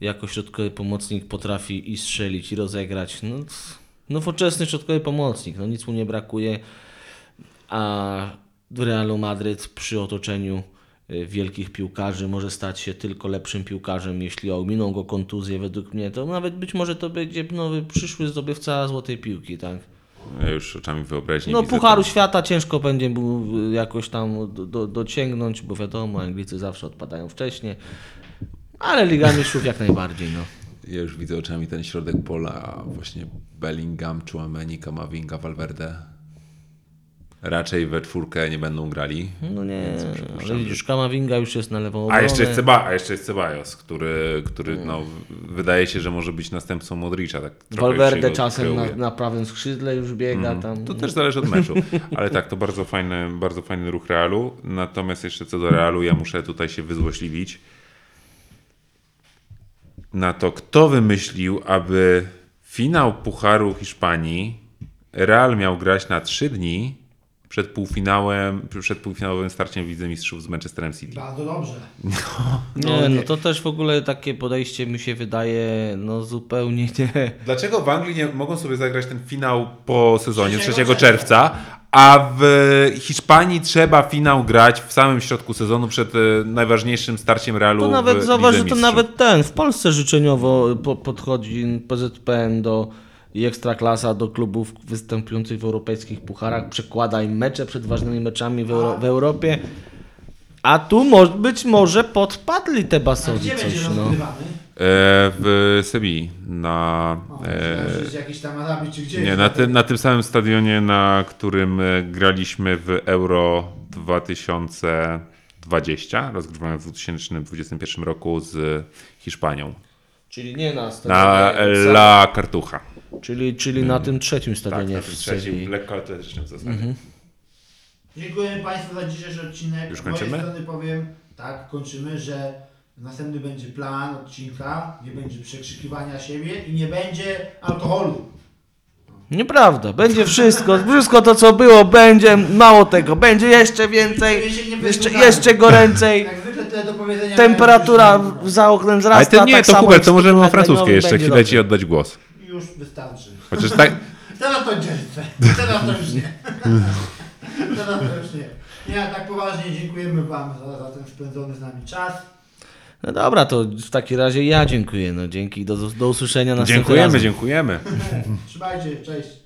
Jako środkowy pomocnik potrafi i strzelić, i rozegrać. No, c- nowoczesny środkowy pomocnik, no nic mu nie brakuje. A Realu Madryt przy otoczeniu wielkich piłkarzy może stać się tylko lepszym piłkarzem, jeśli ominą go kontuzje według mnie, to nawet być może to będzie nowy przyszły zdobywca złotej piłki, tak? Ja już oczami wyobraźni No Pucharu Świata ciężko będzie mu y, jakoś tam do, do, dociągnąć, bo wiadomo, Anglicy zawsze odpadają wcześniej, ale Liga Mistrzów jak najbardziej, no. Ja już widzę oczami ten środek pola, właśnie Bellingham, Chouameni, Kamavinga, Valverde. Raczej we czwórkę nie będą grali. No nie, przypuszczam, ale widzisz, Kamavinga już jest na lewą obronę. A jeszcze jest, Ceba, a jeszcze jest Ceballos, który, który no, wydaje się, że może być następcą Modricza. Tak Valverde czasem na, na prawym skrzydle już biega tam. To też zależy od meczu. Ale tak, to bardzo fajny, bardzo fajny ruch Realu. Natomiast jeszcze co do Realu, ja muszę tutaj się wyzłośliwić na to, kto wymyślił, aby finał Pucharu Hiszpanii Real miał grać na trzy dni przed półfinałem, przed półfinałowym starciem w Lidze Mistrzów z Manchesterem City. Bardzo dobrze. Nie, no to też w ogóle takie podejście mi się wydaje no zupełnie nie. Dlaczego w Anglii nie mogą sobie zagrać ten finał po sezonie 3 Trzeciego czerwca, a w Hiszpanii trzeba finał grać w samym środku sezonu przed e, najważniejszym starciem Realu To nawet zauważ, że to nawet ten w Polsce życzeniowo po, podchodzi PZPN do i Ekstraklasa do klubów występujących w europejskich pucharach, przekłada im mecze przed ważnymi meczami w, Euro, w Europie. A tu mo, być może podpadli te będzie coś, no. E, w Sebii na... O, E, czy gdzieś. nie, na, tym, na tym samym stadionie, na którym e, graliśmy w Euro 2020, rozgrywamy w 2021 roku z Hiszpanią. Czyli nie na Na stadionie, La Cartuja. Czyli, czyli na tym trzecim Tak, stadionie na w tym trzecim, lekkoatletycznym w zasadzie. Dziękuję Państwu za dzisiejszy odcinek. Już Z mojej kończymy? strony powiem, tak, kończymy, że następny będzie plan odcinka, nie będzie przekrzykiwania siebie i nie będzie alkoholu. Nieprawda, będzie wszystko, wszystko to co było będzie, mało tego, będzie jeszcze więcej, jeszcze, jeszcze goręcej, Jak zwykle tyle do powiedzenia. temperatura za oknem wzrasta, Ale ty nie, tak to Hubert, to możemy o francuskiej jeszcze chwilę ci oddać głos. Już wystarczy. Chociaż tak, Teraz to chcę. Teraz to już nie. Teraz to już nie. Nie, a tak poważnie dziękujemy Wam za, za ten spędzony z nami czas. No dobra, to w takim razie ja dziękuję, no dzięki, do, do usłyszenia następnym dziękujemy, razem. dziękujemy. Trzymajcie, cześć.